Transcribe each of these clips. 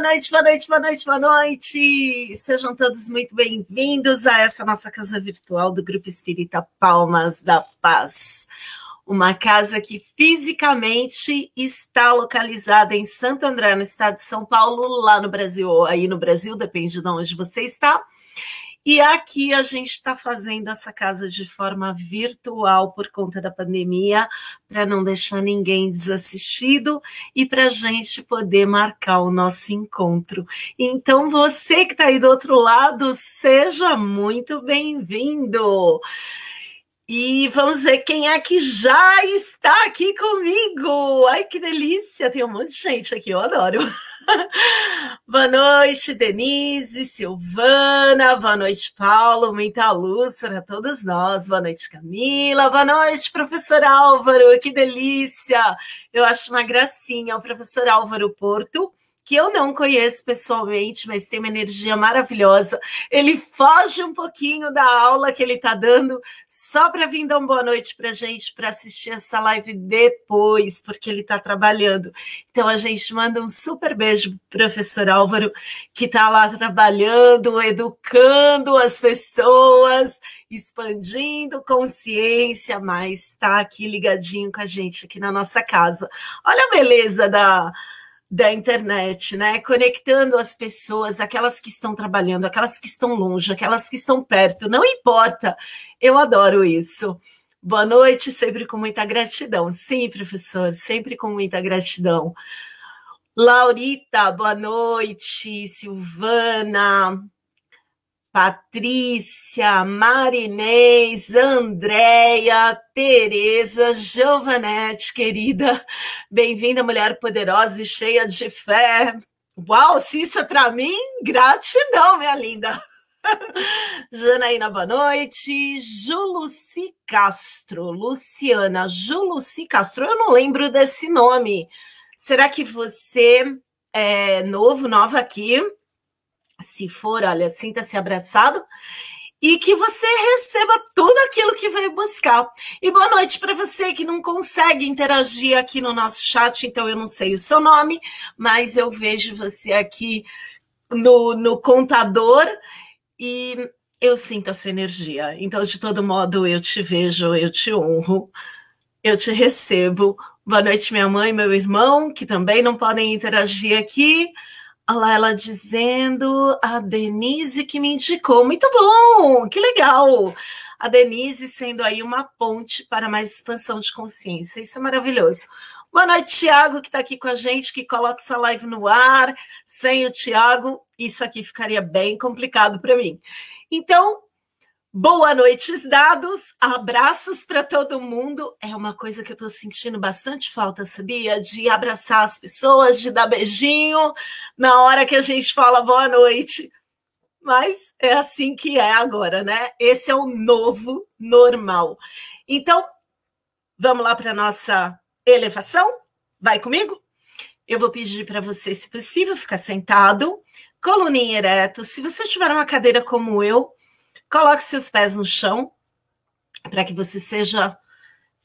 Noite, boa noite, boa noite, boa noite. Sejam todos muito bem-vindos a essa nossa casa virtual do Grupo Espírita Palmas da Paz. Uma casa que fisicamente está localizada em Santo André, no estado de São Paulo, lá no Brasil, ou aí no Brasil, depende de onde você está. E aqui a gente está fazendo essa casa de forma virtual por conta da pandemia, para não deixar ninguém desassistido e para a gente poder marcar o nosso encontro. Então, você que está aí do outro lado, seja muito bem-vindo. E vamos ver quem é que já está aqui comigo. Ai, que delícia! Tem um monte de gente aqui, eu adoro. Boa noite, Denise, Silvana, boa noite, Paulo, muita luz para todos nós. Boa noite, Camila, boa noite, professor Álvaro, que delícia! Eu acho uma gracinha o professor Álvaro Porto que eu não conheço pessoalmente, mas tem uma energia maravilhosa. Ele foge um pouquinho da aula que ele está dando, só para vir dar uma boa noite para a gente, para assistir essa live depois, porque ele está trabalhando. Então a gente manda um super beijo para professor Álvaro, que está lá trabalhando, educando as pessoas, expandindo consciência, mas está aqui ligadinho com a gente aqui na nossa casa. Olha a beleza da da internet, né? Conectando as pessoas, aquelas que estão trabalhando, aquelas que estão longe, aquelas que estão perto, não importa. Eu adoro isso. Boa noite, sempre com muita gratidão. Sim, professor, sempre com muita gratidão. Laurita, boa noite. Silvana, Patrícia, Marinês, Andréia, Tereza, Giovanete, querida, bem-vinda, mulher poderosa e cheia de fé. Uau, se isso é para mim, gratidão, minha linda. Janaína, boa noite. Juluci Castro, Luciana, Juluci Castro, eu não lembro desse nome. Será que você é novo, nova aqui? Se for, olha, sinta-se abraçado e que você receba tudo aquilo que veio buscar. E boa noite para você que não consegue interagir aqui no nosso chat, então eu não sei o seu nome, mas eu vejo você aqui no, no contador e eu sinto essa energia. Então, de todo modo, eu te vejo, eu te honro, eu te recebo. Boa noite, minha mãe, meu irmão, que também não podem interagir aqui. Olha lá ela dizendo, a Denise que me indicou. Muito bom, que legal. A Denise sendo aí uma ponte para mais expansão de consciência. Isso é maravilhoso. Boa noite, Tiago, que está aqui com a gente, que coloca essa live no ar. Sem o Tiago, isso aqui ficaria bem complicado para mim. Então, Boa noite, dados, abraços para todo mundo. É uma coisa que eu estou sentindo bastante falta, sabia? De abraçar as pessoas, de dar beijinho na hora que a gente fala boa noite. Mas é assim que é agora, né? Esse é o novo normal. Então, vamos lá para nossa elevação? Vai comigo? Eu vou pedir para você, se possível, ficar sentado, coluninha ereto. Se você tiver uma cadeira como eu, Coloque seus pés no chão, para que você seja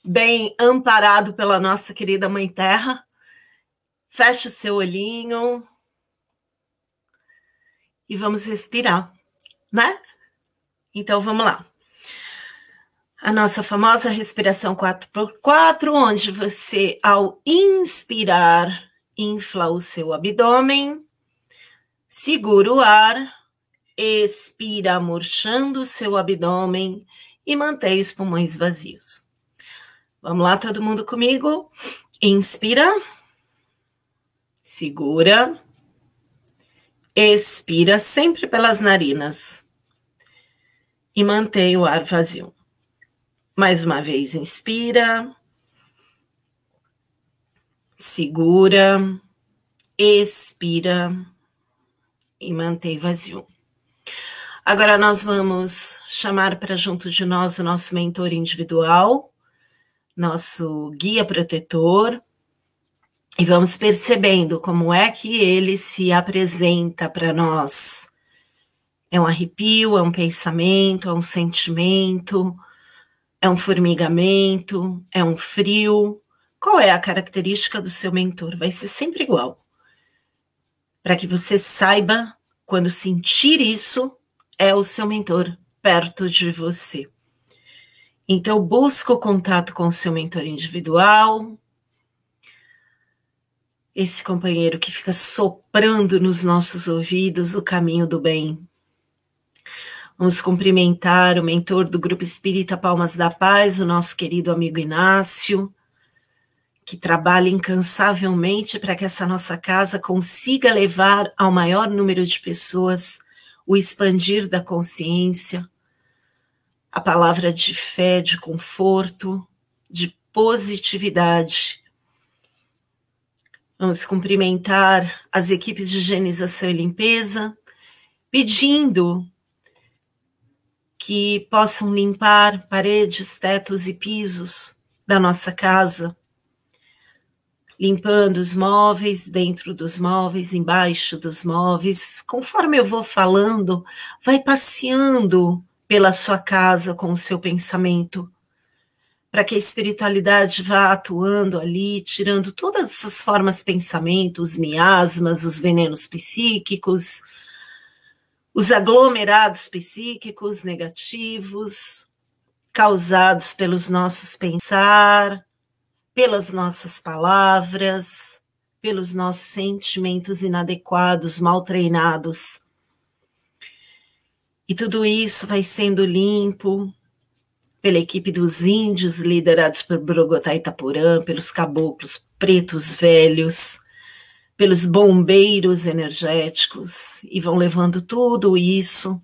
bem amparado pela nossa querida Mãe Terra. Feche o seu olhinho e vamos respirar, né? Então vamos lá. A nossa famosa respiração 4x4, onde você, ao inspirar, infla o seu abdômen, segura o ar Expira murchando seu abdômen e mantém os pulmões vazios. Vamos lá, todo mundo comigo? Inspira. Segura. Expira sempre pelas narinas. E mantém o ar vazio. Mais uma vez, inspira. Segura. Expira. E mantém vazio. Agora nós vamos chamar para junto de nós o nosso mentor individual, nosso guia protetor, e vamos percebendo como é que ele se apresenta para nós. É um arrepio, é um pensamento, é um sentimento, é um formigamento, é um frio. Qual é a característica do seu mentor? Vai ser sempre igual. para que você saiba quando sentir isso, é o seu mentor perto de você. Então, busca o contato com o seu mentor individual, esse companheiro que fica soprando nos nossos ouvidos o caminho do bem. Vamos cumprimentar o mentor do Grupo Espírita Palmas da Paz, o nosso querido amigo Inácio, que trabalha incansavelmente para que essa nossa casa consiga levar ao maior número de pessoas o expandir da consciência, a palavra de fé, de conforto, de positividade. Vamos cumprimentar as equipes de higienização e limpeza, pedindo que possam limpar paredes, tetos e pisos da nossa casa, limpando os móveis, dentro dos móveis, embaixo dos móveis. Conforme eu vou falando, vai passeando pela sua casa com o seu pensamento, para que a espiritualidade vá atuando ali, tirando todas essas formas de pensamento, os miasmas, os venenos psíquicos, os aglomerados psíquicos negativos causados pelos nossos pensar, pelas nossas palavras, pelos nossos sentimentos inadequados, mal treinados. E tudo isso vai sendo limpo pela equipe dos índios, liderados por Brogotá Itaporã, pelos caboclos pretos velhos, pelos bombeiros energéticos, e vão levando tudo isso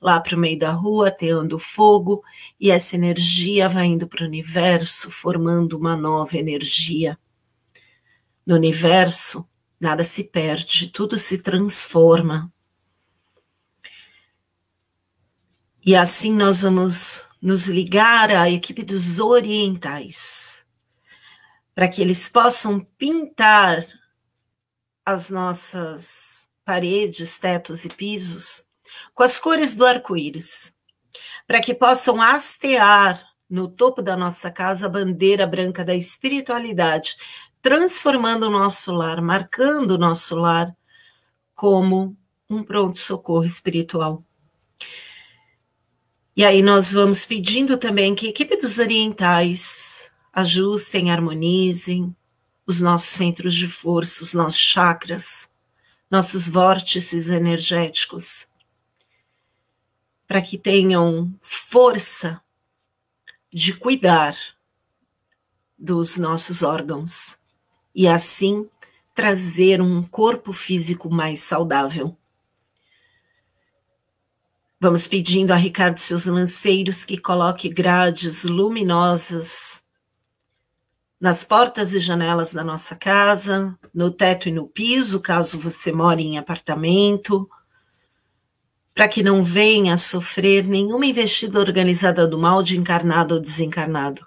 lá para o meio da rua, ateando fogo, e essa energia vai indo para o universo, formando uma nova energia. No universo, nada se perde, tudo se transforma. E assim nós vamos nos ligar à equipe dos orientais, para que eles possam pintar as nossas paredes, tetos e pisos com as cores do arco-íris, para que possam hastear no topo da nossa casa a bandeira branca da espiritualidade, transformando o nosso lar, marcando o nosso lar como um pronto-socorro espiritual. E aí nós vamos pedindo também que a equipe dos orientais ajustem, harmonizem os nossos centros de força, os nossos chakras, nossos vórtices energéticos, para que tenham força de cuidar dos nossos órgãos e assim trazer um corpo físico mais saudável. Vamos pedindo a Ricardo seus lanceiros que coloque grades luminosas nas portas e janelas da nossa casa, no teto e no piso, caso você more em apartamento, para que não venha a sofrer nenhuma investida organizada do mal de encarnado ou desencarnado.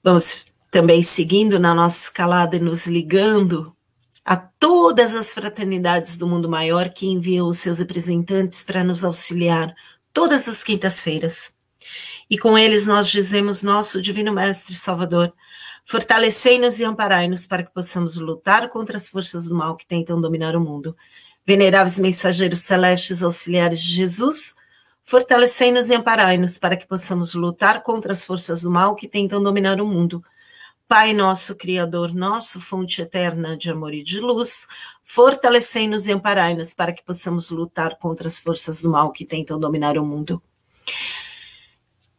Vamos também seguindo na nossa escalada e nos ligando a todas as fraternidades do mundo maior que enviam os seus representantes para nos auxiliar todas as quintas-feiras. E com eles nós dizemos, nosso Divino Mestre Salvador, Fortalecei-nos e amparai-nos para que possamos lutar contra as forças do mal que tentam dominar o mundo. Veneráveis mensageiros celestes auxiliares de Jesus, fortalecei-nos e amparai-nos para que possamos lutar contra as forças do mal que tentam dominar o mundo. Pai nosso, Criador nosso, fonte eterna de amor e de luz, fortalecei-nos e amparai-nos para que possamos lutar contra as forças do mal que tentam dominar o mundo.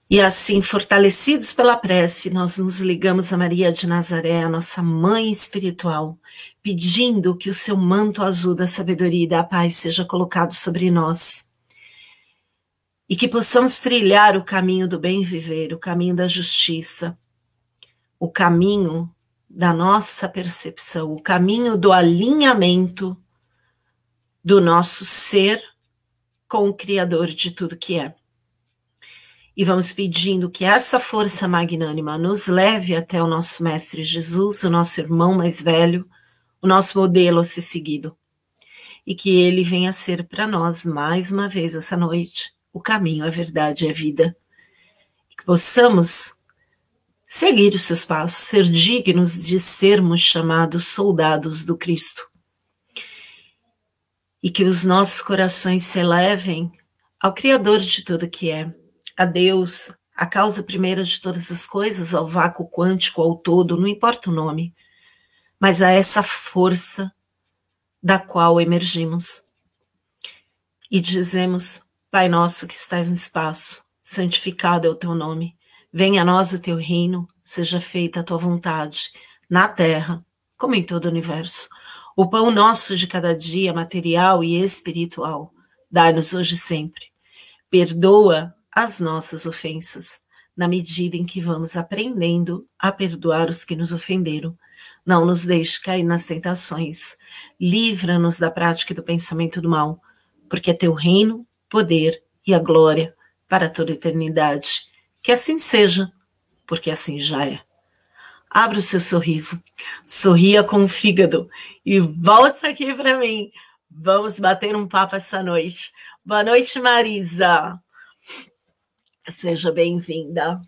E assim, fortalecidos pela prece, nós nos ligamos a Maria de Nazaré, a nossa mãe espiritual, pedindo que o seu manto azul da sabedoria e da paz seja colocado sobre nós. E que possamos trilhar o caminho do bem viver, o caminho da justiça, o caminho da nossa percepção, o caminho do alinhamento do nosso ser com o Criador de tudo que é e vamos pedindo que essa força magnânima nos leve até o nosso Mestre Jesus, o nosso irmão mais velho, o nosso modelo a ser seguido. E que ele venha ser para nós, mais uma vez essa noite, o caminho, a verdade e a vida. E que possamos seguir os seus passos, ser dignos de sermos chamados soldados do Cristo. E que os nossos corações se elevem ao Criador de tudo que é, a Deus, a causa primeira de todas as coisas, ao vácuo quântico, ao todo, não importa o nome, mas a essa força da qual emergimos. E dizemos: Pai nosso que estás no espaço, santificado é o teu nome. Venha a nós o teu reino, seja feita a tua vontade, na terra, como em todo o universo. O pão nosso de cada dia, material e espiritual, dai-nos hoje sempre. Perdoa as nossas ofensas, na medida em que vamos aprendendo a perdoar os que nos ofenderam. Não nos deixe cair nas tentações. Livra-nos da prática do pensamento do mal, porque é teu reino, poder e a glória para toda a eternidade. Que assim seja, porque assim já é. Abra o seu sorriso, sorria com o fígado e volta aqui para mim. Vamos bater um papo essa noite. Boa noite, Marisa. Seja bem-vinda.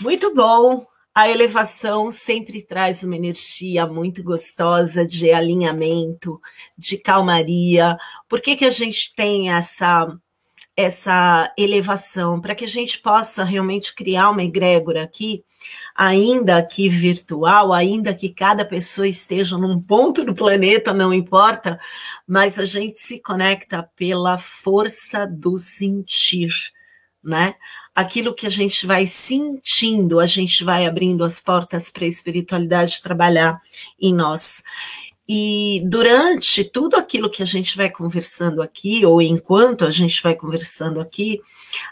Muito bom. A elevação sempre traz uma energia muito gostosa de alinhamento, de calmaria. Por que, que a gente tem essa essa elevação, para que a gente possa realmente criar uma egrégora aqui, ainda que virtual, ainda que cada pessoa esteja num ponto do planeta, não importa, mas a gente se conecta pela força do sentir, né? Aquilo que a gente vai sentindo, a gente vai abrindo as portas para a espiritualidade trabalhar em nós. E durante tudo aquilo que a gente vai conversando aqui, ou enquanto a gente vai conversando aqui,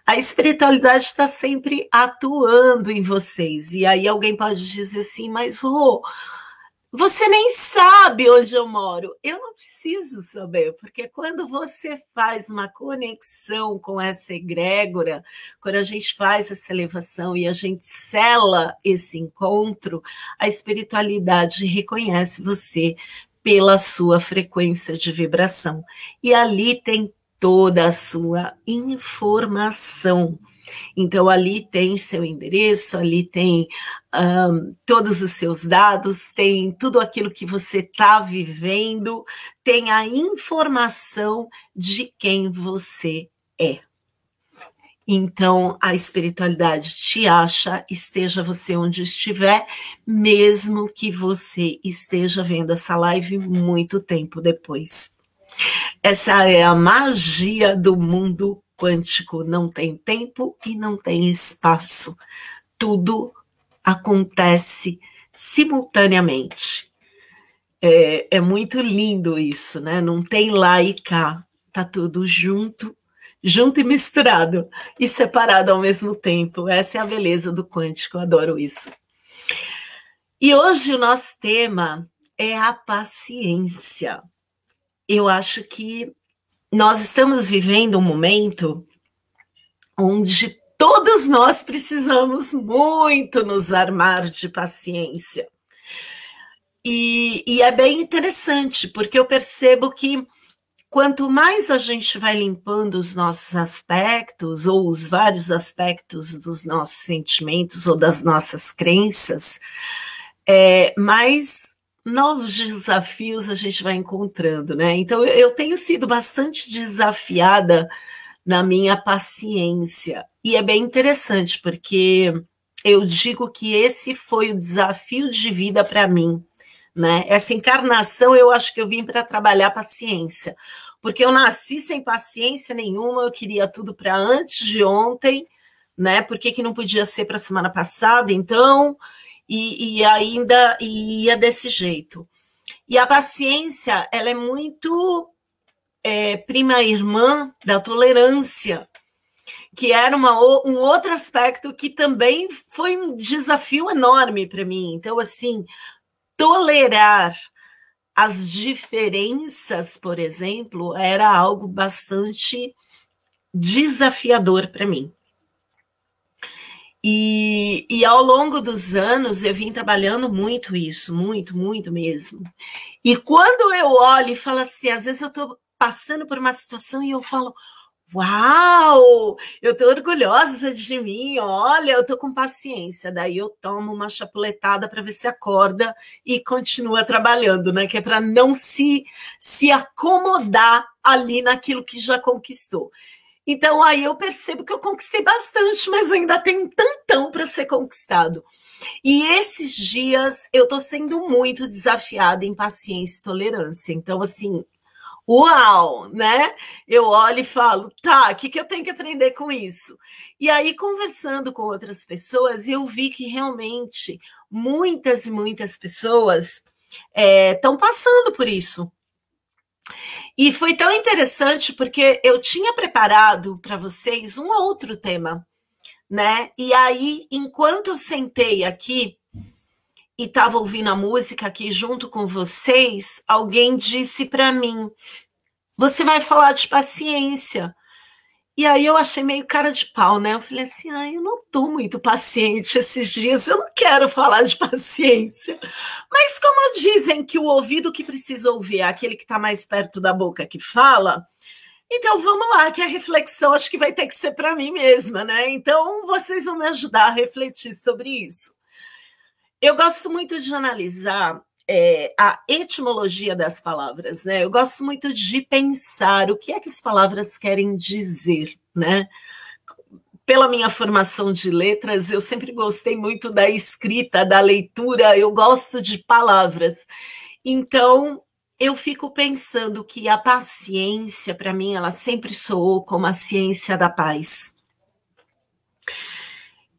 a espiritualidade está sempre atuando em vocês. E aí alguém pode dizer assim, mas Rô, você nem sabe onde eu moro. Eu não preciso saber, porque quando você faz uma conexão com essa egrégora, quando a gente faz essa elevação e a gente sela esse encontro, a espiritualidade reconhece você pela sua frequência de vibração. E ali tem toda a sua informação. Então, ali tem seu endereço, ali tem um, todos os seus dados, tem tudo aquilo que você está vivendo, tem a informação de quem você é. Então, a espiritualidade te acha, esteja você onde estiver, mesmo que você esteja vendo essa live muito tempo depois. Essa é a magia do mundo quântico. Não tem tempo e não tem espaço. Tudo acontece simultaneamente. É, é muito lindo isso, né? Não tem lá e cá. Tá tudo junto junto e misturado e separado ao mesmo tempo. Essa é a beleza do quântico, adoro isso. E hoje o nosso tema é a paciência. Eu acho que nós estamos vivendo um momento onde todos nós precisamos muito nos armar de paciência. E, e é bem interessante, porque eu percebo que quanto mais a gente vai limpando os nossos aspectos, ou os vários aspectos dos nossos sentimentos ou das nossas crenças, é, mais novos desafios a gente vai encontrando, né? Então, eu tenho sido bastante desafiada na minha paciência. E é bem interessante, porque eu digo que esse foi o desafio de vida para mim né? Essa encarnação eu acho que eu vim para trabalhar paciência, porque eu nasci sem paciência nenhuma, eu queria tudo para antes de ontem, né? Por que, que não podia ser para semana passada, então? E, e ainda ia desse jeito. E a paciência, ela é muito é, prima irmã da tolerância, que era uma, um outro aspecto que também foi um desafio enorme para mim. Então, assim, tolerar as diferenças, por exemplo, era algo bastante desafiador para mim. E, e, ao longo dos anos eu vim trabalhando muito isso, muito, muito mesmo. E quando eu olho e falo assim, às vezes eu estou passando por uma situação e eu falo, Uau! Eu tô orgulhosa de mim. Olha, eu tô com paciência. Daí eu tomo uma chapuletada para ver se acorda e continua trabalhando, né? Que é para não se se acomodar ali naquilo que já conquistou. Então aí eu percebo que eu conquistei bastante, mas ainda tem um tantão para ser conquistado. E esses dias eu tô sendo muito desafiada em paciência e tolerância. Então assim, uau, né? Eu olho e falo, tá, o que, que eu tenho que aprender com isso? E aí, conversando com outras pessoas, eu vi que realmente muitas e muitas pessoas estão é, passando por isso. E foi tão interessante porque eu tinha preparado para vocês um outro tema, né? E aí, enquanto eu sentei aqui e estava ouvindo a música aqui junto com vocês, alguém disse para mim: Você vai falar de paciência. E aí eu achei meio cara de pau, né? Eu falei assim: ai, eu não tô muito paciente esses dias, eu não quero falar de paciência. Mas como dizem que o ouvido que precisa ouvir é aquele que está mais perto da boca que fala, então vamos lá, que a reflexão acho que vai ter que ser para mim mesma, né? Então vocês vão me ajudar a refletir sobre isso. Eu gosto muito de analisar é, a etimologia das palavras, né? Eu gosto muito de pensar o que é que as palavras querem dizer, né? Pela minha formação de letras, eu sempre gostei muito da escrita, da leitura, eu gosto de palavras. Então, eu fico pensando que a paciência, para mim, ela sempre soou como a ciência da paz.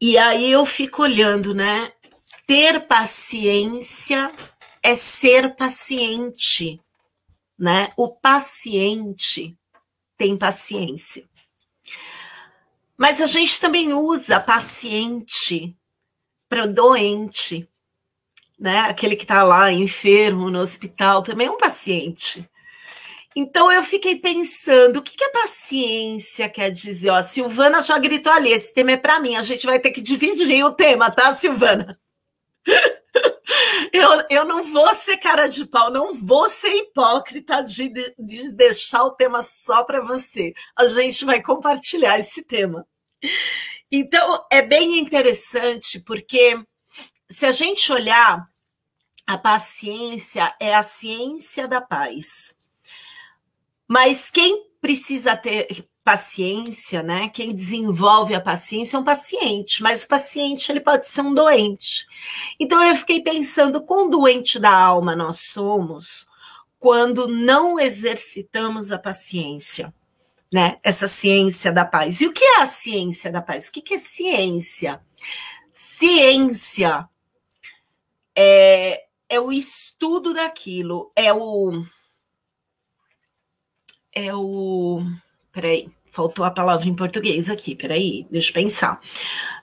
E aí eu fico olhando, né? ter paciência é ser paciente, né? O paciente tem paciência. Mas a gente também usa paciente para doente, né? Aquele que está lá enfermo no hospital também é um paciente. Então eu fiquei pensando, o que, que a paciência quer dizer? Ó, a Silvana já gritou ali, esse tema é para mim, a gente vai ter que dividir o tema, tá, Silvana? Eu, eu não vou ser cara de pau, não vou ser hipócrita de, de deixar o tema só para você. A gente vai compartilhar esse tema. Então, é bem interessante, porque se a gente olhar, a paciência é a ciência da paz. Mas quem precisa ter paciência, né? Quem desenvolve a paciência é um paciente, mas o paciente ele pode ser um doente. Então eu fiquei pensando quão doente da alma nós somos quando não exercitamos a paciência, né? Essa ciência da paz. E o que é a ciência da paz? O que é ciência? Ciência é, é o estudo daquilo, é o é o Peraí, faltou a palavra em português aqui, peraí, deixa eu pensar.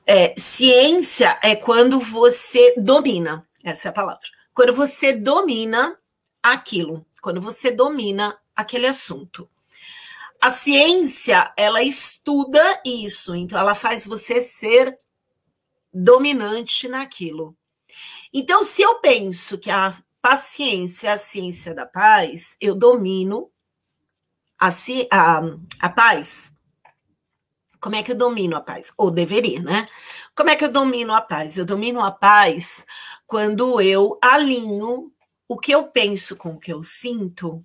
É, ciência é quando você domina, essa é a palavra. Quando você domina aquilo, quando você domina aquele assunto. A ciência, ela estuda isso, então ela faz você ser dominante naquilo. Então, se eu penso que a paciência é a ciência da paz, eu domino a, a, a paz, como é que eu domino a paz? Ou deveria, né? Como é que eu domino a paz? Eu domino a paz quando eu alinho o que eu penso com o que eu sinto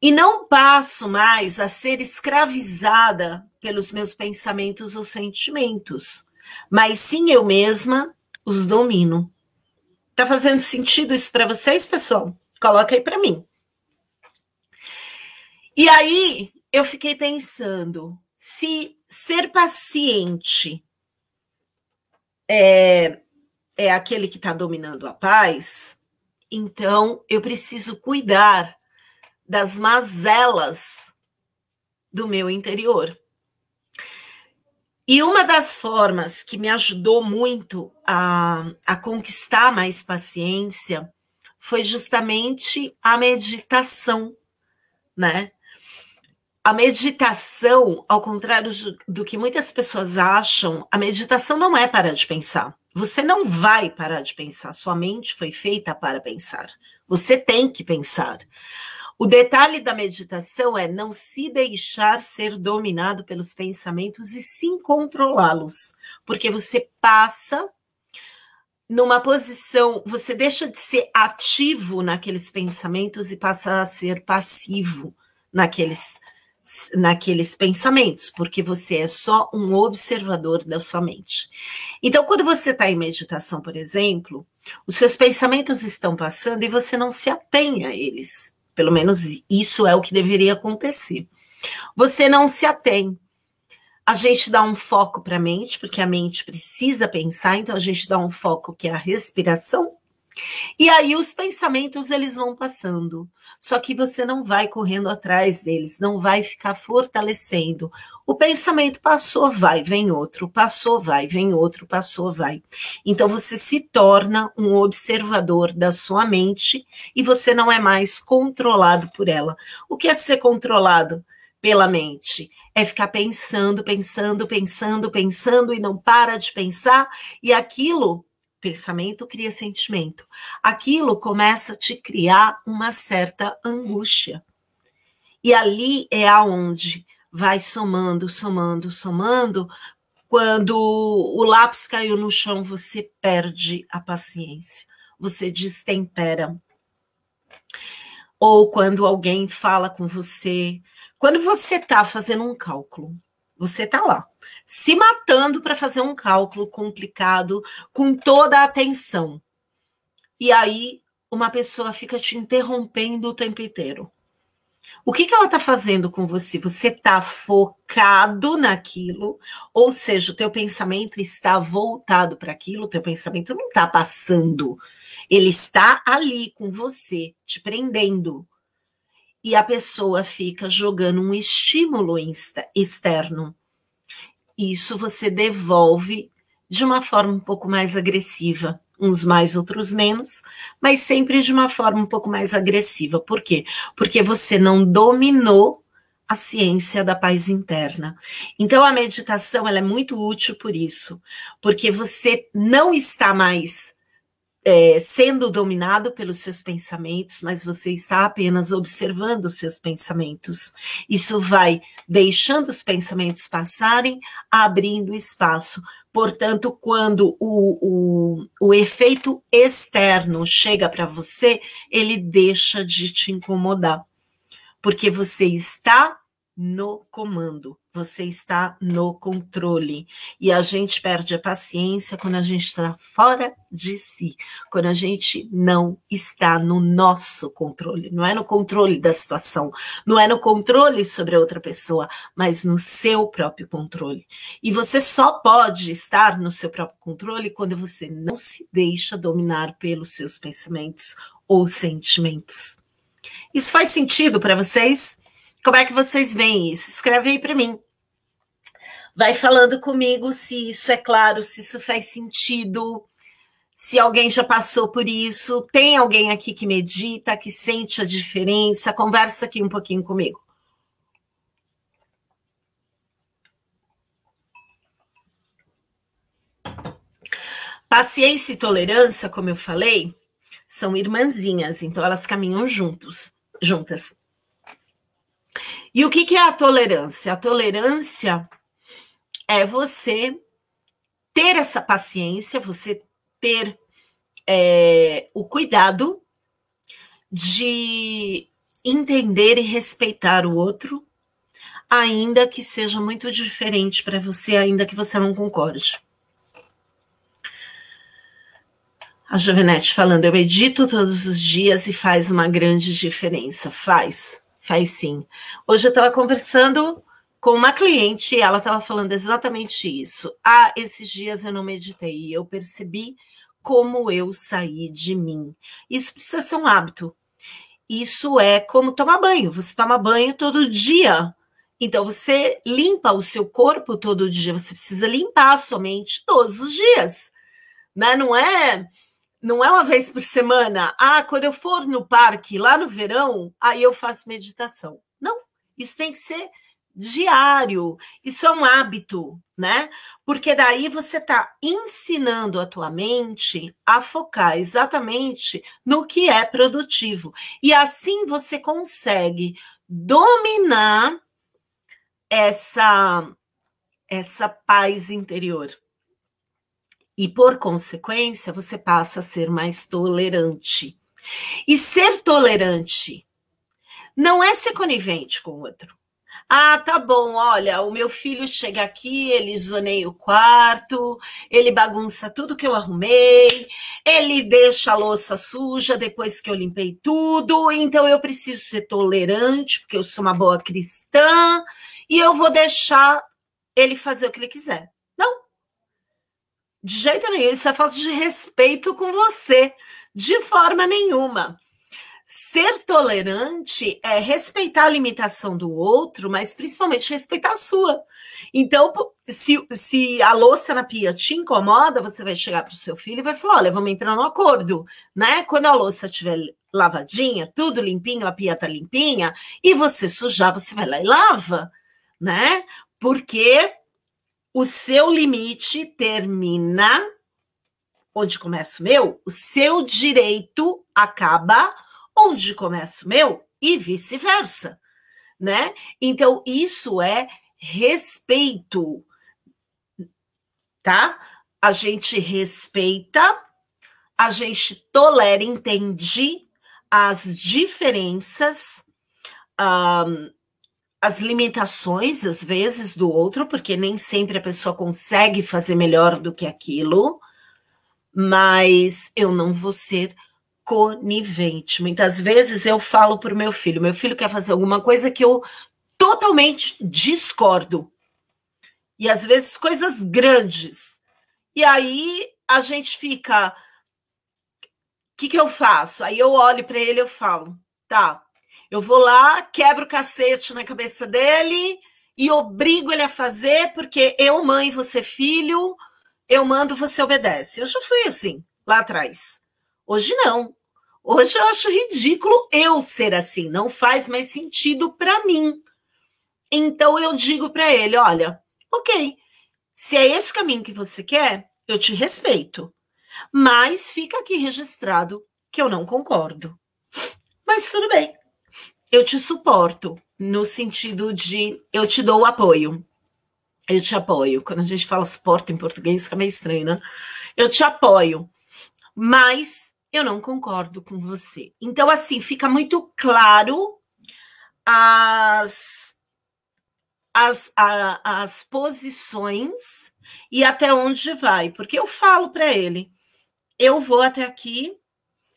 e não passo mais a ser escravizada pelos meus pensamentos ou sentimentos, mas sim eu mesma os domino. Tá fazendo sentido isso para vocês, pessoal? Coloca aí para mim. E aí eu fiquei pensando, se ser paciente é, é aquele que está dominando a paz, então eu preciso cuidar das mazelas do meu interior. E uma das formas que me ajudou muito a, a conquistar mais paciência foi justamente a meditação, né? A meditação, ao contrário do que muitas pessoas acham, a meditação não é parar de pensar. Você não vai parar de pensar. Sua mente foi feita para pensar. Você tem que pensar. O detalhe da meditação é não se deixar ser dominado pelos pensamentos e sim controlá-los, porque você passa numa posição, você deixa de ser ativo naqueles pensamentos e passa a ser passivo naqueles naqueles pensamentos, porque você é só um observador da sua mente. Então, quando você está em meditação, por exemplo, os seus pensamentos estão passando e você não se atém a eles. Pelo menos isso é o que deveria acontecer. Você não se atém. A gente dá um foco para a mente, porque a mente precisa pensar, então a gente dá um foco que é a respiração. E aí os pensamentos eles vão passando. Só que você não vai correndo atrás deles, não vai ficar fortalecendo. O pensamento passou, vai, vem outro, passou, vai, vem outro, passou, vai. Então você se torna um observador da sua mente e você não é mais controlado por ela. O que é ser controlado pela mente? É ficar pensando, pensando, pensando, pensando e não para de pensar, e aquilo pensamento cria sentimento. Aquilo começa a te criar uma certa angústia. E ali é aonde vai somando, somando, somando. Quando o lápis caiu no chão, você perde a paciência, você destempera. Ou quando alguém fala com você, quando você está fazendo um cálculo, você está lá, se matando para fazer um cálculo complicado com toda a atenção. E aí uma pessoa fica te interrompendo o tempo inteiro. O que, que ela está fazendo com você? Você está focado naquilo, ou seja, o teu pensamento está voltado para aquilo, o teu pensamento não está passando, ele está ali com você, te prendendo. E a pessoa fica jogando um estímulo externo isso você devolve de uma forma um pouco mais agressiva, uns mais, outros menos, mas sempre de uma forma um pouco mais agressiva. Por quê? Porque você não dominou a ciência da paz interna. Então a meditação ela é muito útil por isso, porque você não está mais é, sendo dominado pelos seus pensamentos, mas você está apenas observando os seus pensamentos. Isso vai deixando os pensamentos passarem, abrindo espaço. Portanto, quando o, o, o efeito externo chega para você, ele deixa de te incomodar, porque você está no comando, você está no controle. E a gente perde a paciência quando a gente está fora de si, quando a gente não está no nosso controle. Não é no controle da situação, não é no controle sobre a outra pessoa, mas no seu próprio controle. E você só pode estar no seu próprio controle quando você não se deixa dominar pelos seus pensamentos ou sentimentos. Isso faz sentido para vocês? Como é que vocês veem isso? Escreve aí para mim. Vai falando comigo se isso é claro, se isso faz sentido, se alguém já passou por isso. Tem alguém aqui que medita, que sente a diferença? Conversa aqui um pouquinho comigo. Paciência e tolerância, como eu falei, são irmãzinhas, então elas caminham juntos, juntas. E o que, que é a tolerância? A tolerância é você ter essa paciência, você ter é, o cuidado de entender e respeitar o outro, ainda que seja muito diferente para você, ainda que você não concorde. A Jovenete falando, eu medito todos os dias e faz uma grande diferença. Faz. Faz sim. Hoje eu estava conversando com uma cliente e ela estava falando exatamente isso. Ah, esses dias eu não meditei, eu percebi como eu saí de mim. Isso precisa ser um hábito. Isso é como tomar banho. Você toma banho todo dia. Então você limpa o seu corpo todo dia. Você precisa limpar a sua mente todos os dias. Né? Não é não é uma vez por semana. Ah, quando eu for no parque lá no verão, aí eu faço meditação. Não, isso tem que ser diário. Isso é um hábito, né? Porque daí você está ensinando a tua mente a focar exatamente no que é produtivo. E assim você consegue dominar essa essa paz interior. E por consequência, você passa a ser mais tolerante. E ser tolerante não é ser conivente com o outro. Ah, tá bom, olha, o meu filho chega aqui, ele zoneia o quarto, ele bagunça tudo que eu arrumei, ele deixa a louça suja depois que eu limpei tudo, então eu preciso ser tolerante, porque eu sou uma boa cristã, e eu vou deixar ele fazer o que ele quiser. De jeito nenhum, isso é falta de respeito com você, de forma nenhuma. Ser tolerante é respeitar a limitação do outro, mas principalmente respeitar a sua. Então, se, se a louça na pia te incomoda, você vai chegar para o seu filho e vai falar: olha, vamos entrar no acordo, né? Quando a louça estiver lavadinha, tudo limpinho, a pia tá limpinha, e você sujar, você vai lá e lava, né? Porque o seu limite termina onde começa o meu, o seu direito acaba onde começa o meu e vice-versa, né? Então isso é respeito, tá? A gente respeita, a gente tolera, entende as diferenças, um, as limitações, às vezes, do outro, porque nem sempre a pessoa consegue fazer melhor do que aquilo, mas eu não vou ser conivente. Muitas vezes eu falo para o meu filho: meu filho quer fazer alguma coisa que eu totalmente discordo. E às vezes coisas grandes. E aí a gente fica. O que, que eu faço? Aí eu olho para ele e eu falo: tá, eu vou lá, quebro o cacete na cabeça dele e obrigo ele a fazer, porque eu, mãe, você, filho, eu mando, você obedece. Eu já fui assim, lá atrás. Hoje não. Hoje eu acho ridículo eu ser assim, não faz mais sentido para mim. Então eu digo para ele: olha, ok, se é esse caminho que você quer, eu te respeito, mas fica aqui registrado que eu não concordo. Mas tudo bem, eu te suporto no sentido de eu te dou o apoio. Eu te apoio. Quando a gente fala suporte em português, fica meio estranho, né? Eu te apoio, mas eu não concordo com você. Então, assim, fica muito claro as, as, a, as posições e até onde vai. Porque eu falo para ele: eu vou até aqui,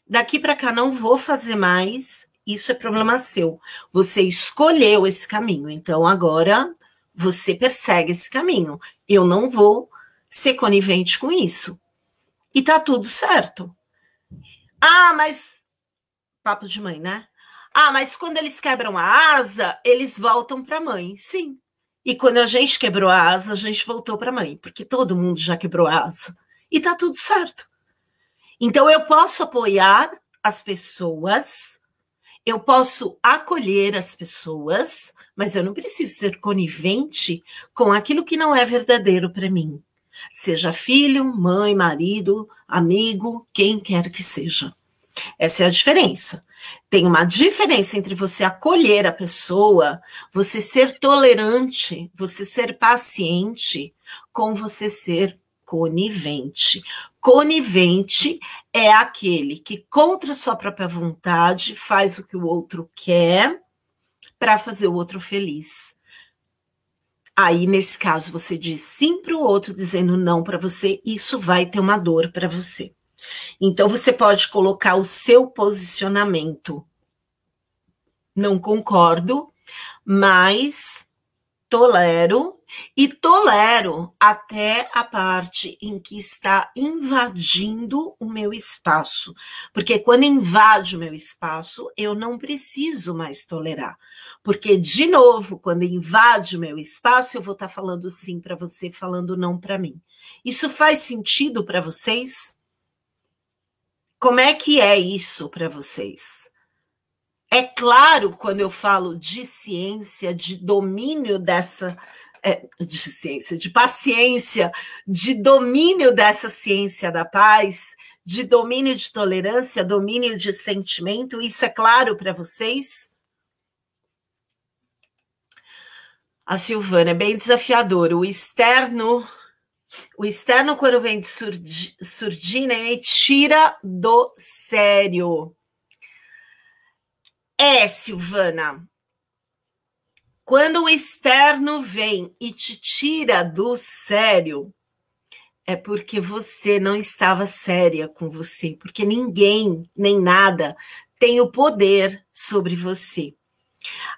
daqui para cá não vou fazer mais, isso é problema seu. Você escolheu esse caminho, então agora você persegue esse caminho. Eu não vou ser conivente com isso. E tá tudo certo. Ah, mas. Papo de mãe, né? Ah, mas quando eles quebram a asa, eles voltam para a mãe. Sim. E quando a gente quebrou a asa, a gente voltou para a mãe, porque todo mundo já quebrou a asa. E tá tudo certo. Então eu posso apoiar as pessoas eu posso acolher as pessoas, mas eu não preciso ser conivente com aquilo que não é verdadeiro para mim. Seja filho, mãe, marido, amigo, quem quer que seja. Essa é a diferença. Tem uma diferença entre você acolher a pessoa, você ser tolerante, você ser paciente, com você ser conivente. Conivente é aquele que, contra sua própria vontade, faz o que o outro quer para fazer o outro feliz. Aí, nesse caso, você diz sim para o outro, dizendo não para você, isso vai ter uma dor para você. Então, você pode colocar o seu posicionamento. Não concordo, mas tolero e tolero até a parte em que está invadindo o meu espaço. Porque quando invade o meu espaço, eu não preciso mais tolerar. Porque, de novo, quando invade o meu espaço, eu vou estar falando sim para você, falando não para mim. Isso faz sentido para vocês? Como é que é isso para vocês? É claro, quando eu falo de ciência, de domínio dessa de ciência, de paciência, de domínio dessa ciência da paz, de domínio de tolerância, domínio de sentimento, isso é claro para vocês? A Silvana é bem desafiador. O externo, o externo, quando vem de surdina, ele tira do sério. É, Silvana, quando o externo vem e te tira do sério, é porque você não estava séria com você, porque ninguém, nem nada, tem o poder sobre você.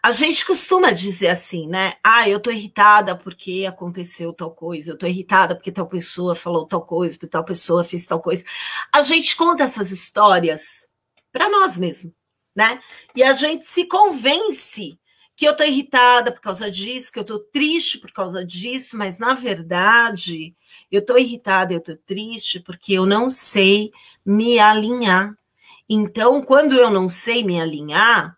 A gente costuma dizer assim, né? Ah, eu tô irritada porque aconteceu tal coisa, eu tô irritada porque tal pessoa falou tal coisa, porque tal pessoa fez tal coisa. A gente conta essas histórias para nós mesmos, né? E a gente se convence que eu tô irritada por causa disso, que eu tô triste por causa disso, mas na verdade, eu tô irritada, eu tô triste porque eu não sei me alinhar. Então, quando eu não sei me alinhar,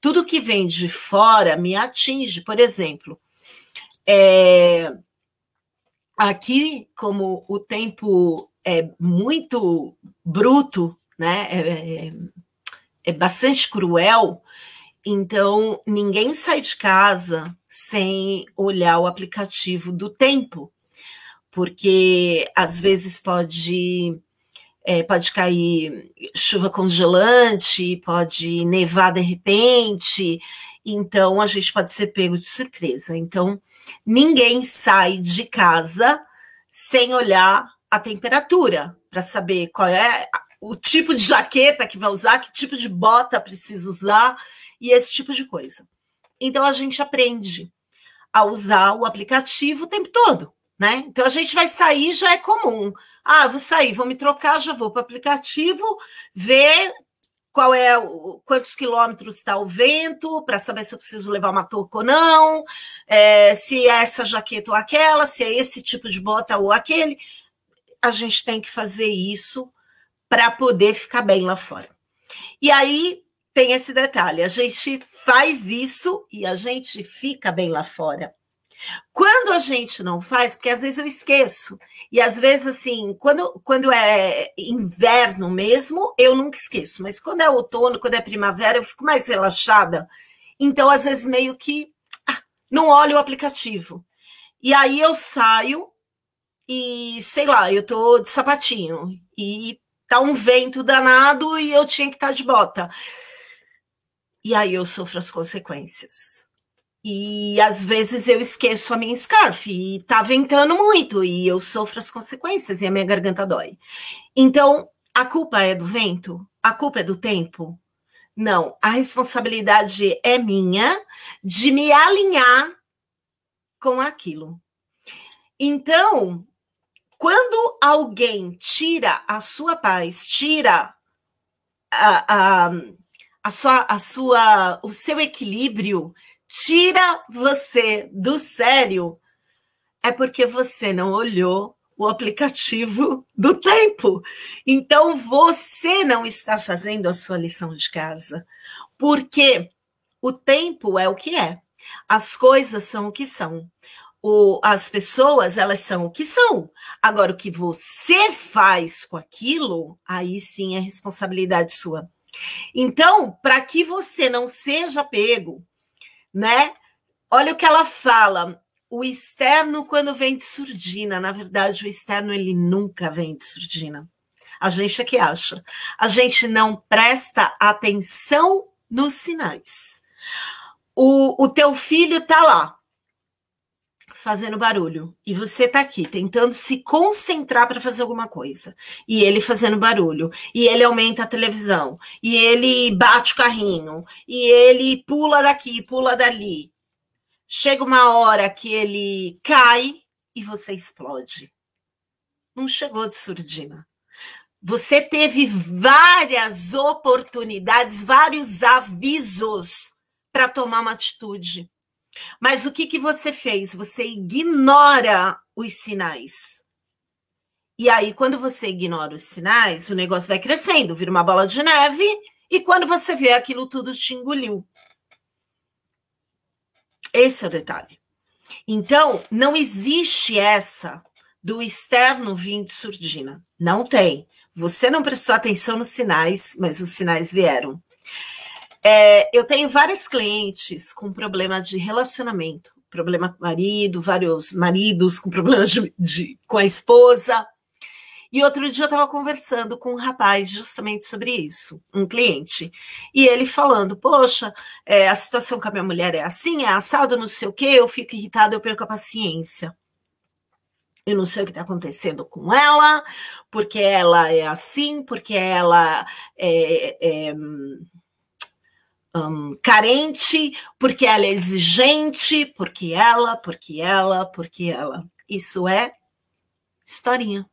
tudo que vem de fora me atinge. Por exemplo, é, aqui, como o tempo é muito bruto, né? É, é, é bastante cruel, então ninguém sai de casa sem olhar o aplicativo do tempo, porque às vezes pode é, pode cair chuva congelante, pode nevar de repente, então a gente pode ser pego de surpresa. Então, ninguém sai de casa sem olhar a temperatura para saber qual é o tipo de jaqueta que vai usar, que tipo de bota precisa usar e esse tipo de coisa. Então a gente aprende a usar o aplicativo o tempo todo, né? Então a gente vai sair já é comum. Ah, vou sair, vou me trocar, já vou para o aplicativo, ver qual é quantos quilômetros está o vento, para saber se eu preciso levar uma touca ou não, é, se é essa jaqueta ou aquela, se é esse tipo de bota ou aquele. A gente tem que fazer isso para poder ficar bem lá fora. E aí tem esse detalhe: a gente faz isso e a gente fica bem lá fora. Quando a gente não faz, porque às vezes eu esqueço, e às vezes, assim, quando, quando é inverno mesmo, eu nunca esqueço, mas quando é outono, quando é primavera, eu fico mais relaxada. Então, às vezes, meio que ah, não olho o aplicativo. E aí eu saio e, sei lá, eu tô de sapatinho e tá um vento danado e eu tinha que estar tá de bota. E aí eu sofro as consequências. E às vezes eu esqueço a minha scarf e tá ventando muito e eu sofro as consequências e a minha garganta dói. Então, a culpa é do vento? A culpa é do tempo? Não, a responsabilidade é minha de me alinhar com aquilo. Então, quando alguém tira a sua paz, tira a, a, a sua, a sua, o seu equilíbrio, tira você do sério, é porque você não olhou o aplicativo do tempo. Então você não está fazendo a sua lição de casa, porque o tempo é o que é. As coisas são o que são. O, as pessoas, elas são o que são. Agora, o que você faz com aquilo, aí sim é responsabilidade sua. Então, para que você não seja pego né? Olha o que ela fala. O externo, quando vem de surdina, na verdade, o externo ele nunca vem de surdina. A gente é que acha. A gente não presta atenção nos sinais. O, o teu filho tá lá, fazendo barulho e você tá aqui tentando se concentrar para fazer alguma coisa e ele fazendo barulho e ele aumenta a televisão e ele bate o carrinho e ele pula daqui, pula dali. Chega uma hora que ele cai e você explode. Não chegou de surdina. Você teve várias oportunidades, vários avisos para tomar uma atitude mas o que, que você fez? Você ignora os sinais. E aí, quando você ignora os sinais, o negócio vai crescendo, vira uma bola de neve E quando você vê aquilo tudo te engoliu. Esse é o detalhe. Então, não existe essa do externo vir de surdina. Não tem. Você não prestou atenção nos sinais, mas os sinais vieram. É, eu tenho vários clientes com problema de relacionamento, problema com o marido, vários maridos com problemas de, de, com a esposa. E outro dia eu estava conversando com um rapaz justamente sobre isso, um cliente. E ele falando: Poxa, é, a situação com a minha mulher é assim, é assado, não sei o quê, eu fico irritado, eu perco a paciência. Eu não sei o que está acontecendo com ela, porque ela é assim, porque ela é, é um, carente, porque ela é exigente, porque ela, porque ela, porque ela. Isso é historinha.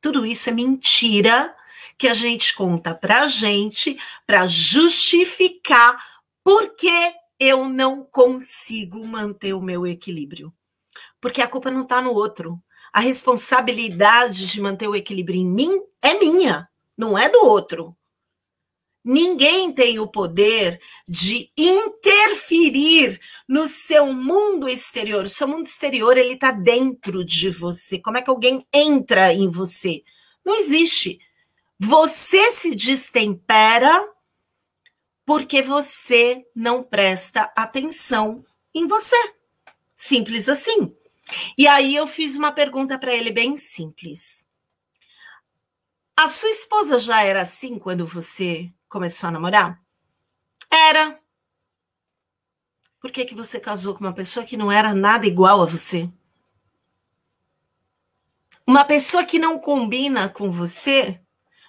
Tudo isso é mentira que a gente conta para a gente para justificar por que eu não consigo manter o meu equilíbrio. Porque a culpa não está no outro. A responsabilidade de manter o equilíbrio em mim é minha, não é do outro. Ninguém tem o poder de interferir no seu mundo exterior. O seu mundo exterior ele está dentro de você. Como é que alguém entra em você? Não existe. Você se destempera porque você não presta atenção em você. Simples assim. E aí eu fiz uma pergunta para ele bem simples. A sua esposa já era assim quando você começou a namorar? Era. Por que, que você casou com uma pessoa que não era nada igual a você? Uma pessoa que não combina com você,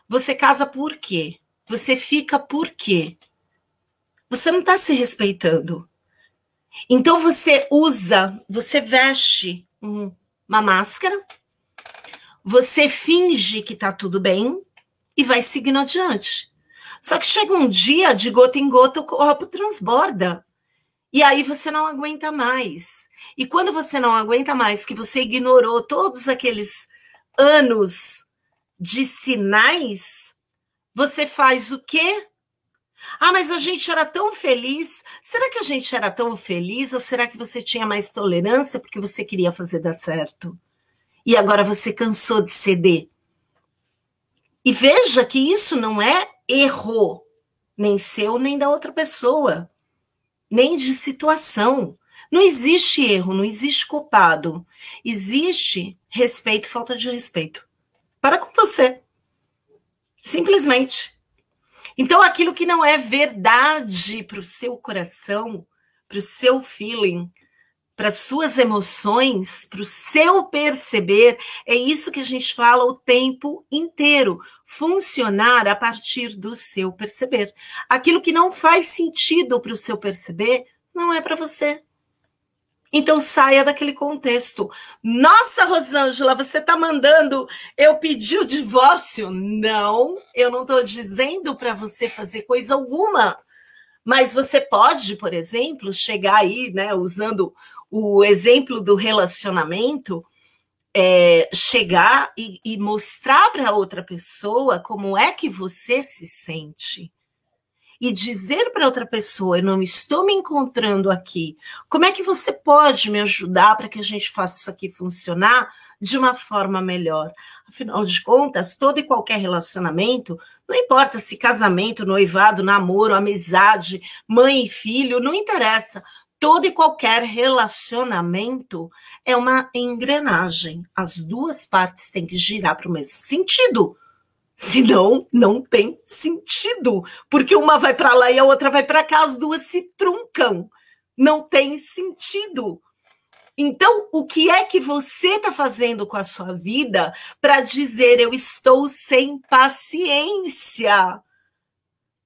você casa por quê? Você fica por quê? Você não está se respeitando. Então você usa, você veste uma máscara, você finge que está tudo bem e vai seguindo adiante. Só que chega um dia, de gota em gota, o copo transborda. E aí você não aguenta mais. E quando você não aguenta mais, que você ignorou todos aqueles anos de sinais, você faz o quê? Ah, mas a gente era tão feliz. Será que a gente era tão feliz ou será que você tinha mais tolerância porque você queria fazer dar certo? E agora você cansou de ceder. E veja que isso não é erro, nem seu, nem da outra pessoa, nem de situação. Não existe erro, não existe culpado. Existe respeito, falta de respeito. Para com você. Simplesmente. Então, aquilo que não é verdade para o seu coração, para o seu feeling, para suas emoções, para o seu perceber, é isso que a gente fala o tempo inteiro. Funcionar a partir do seu perceber. Aquilo que não faz sentido para o seu perceber, não é para você. Então saia daquele contexto. Nossa, Rosângela, você está mandando eu pedir o divórcio? Não, eu não estou dizendo para você fazer coisa alguma. Mas você pode, por exemplo, chegar aí, né, usando o exemplo do relacionamento, é, chegar e, e mostrar para outra pessoa como é que você se sente. E dizer para outra pessoa, eu não estou me encontrando aqui. Como é que você pode me ajudar para que a gente faça isso aqui funcionar de uma forma melhor? Afinal de contas, todo e qualquer relacionamento, não importa se casamento, noivado, namoro, amizade, mãe e filho, não interessa todo e qualquer relacionamento é uma engrenagem. As duas partes têm que girar para o mesmo sentido. Senão, não tem sentido. Porque uma vai para lá e a outra vai para cá, as duas se truncam. Não tem sentido. Então, o que é que você está fazendo com a sua vida para dizer eu estou sem paciência?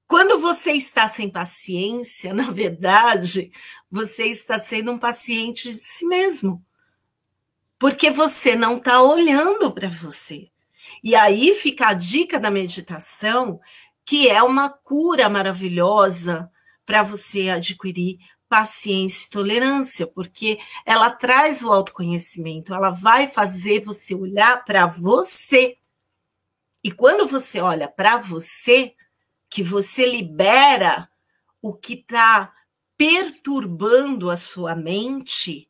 Quando você está sem paciência, na verdade, você está sendo um paciente de si mesmo. Porque você não está olhando para você. E aí fica a dica da meditação, que é uma cura maravilhosa para você adquirir paciência e tolerância, porque ela traz o autoconhecimento, ela vai fazer você olhar para você. E quando você olha para você, que você libera o que está perturbando a sua mente,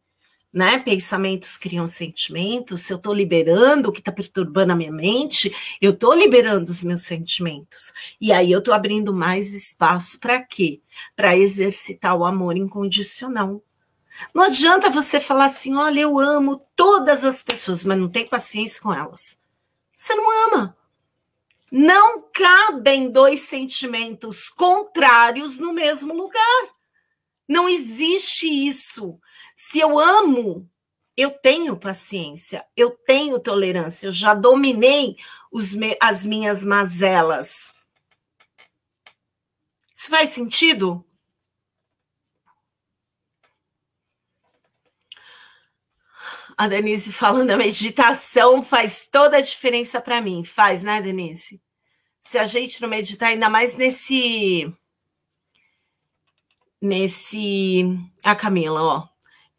né? Pensamentos criam sentimentos. Se eu estou liberando o que está perturbando a minha mente, eu estou liberando os meus sentimentos. E aí eu estou abrindo mais espaço para quê? Para exercitar o amor incondicional. Não adianta você falar assim: olha, eu amo todas as pessoas, mas não tem paciência com elas. Você não ama. Não cabem dois sentimentos contrários no mesmo lugar. Não existe isso. Se eu amo, eu tenho paciência, eu tenho tolerância, eu já dominei me, as minhas mazelas. Isso faz sentido? A Denise falando, a meditação faz toda a diferença para mim. Faz, né, Denise? Se a gente não meditar, ainda mais nesse nesse. A Camila, ó.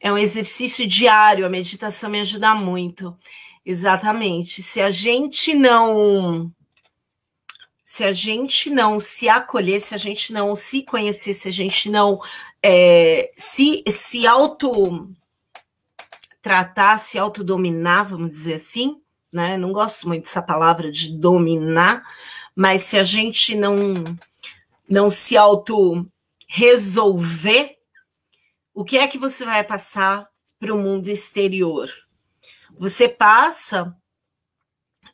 É um exercício diário, a meditação me ajuda muito. Exatamente. Se a gente não. Se a gente não se acolher, se a gente não se conhecer, se a gente não é, se, se auto tratar, se autodominar, vamos dizer assim, né? Não gosto muito dessa palavra de dominar, mas se a gente não não se auto resolver, o que é que você vai passar para o mundo exterior? Você passa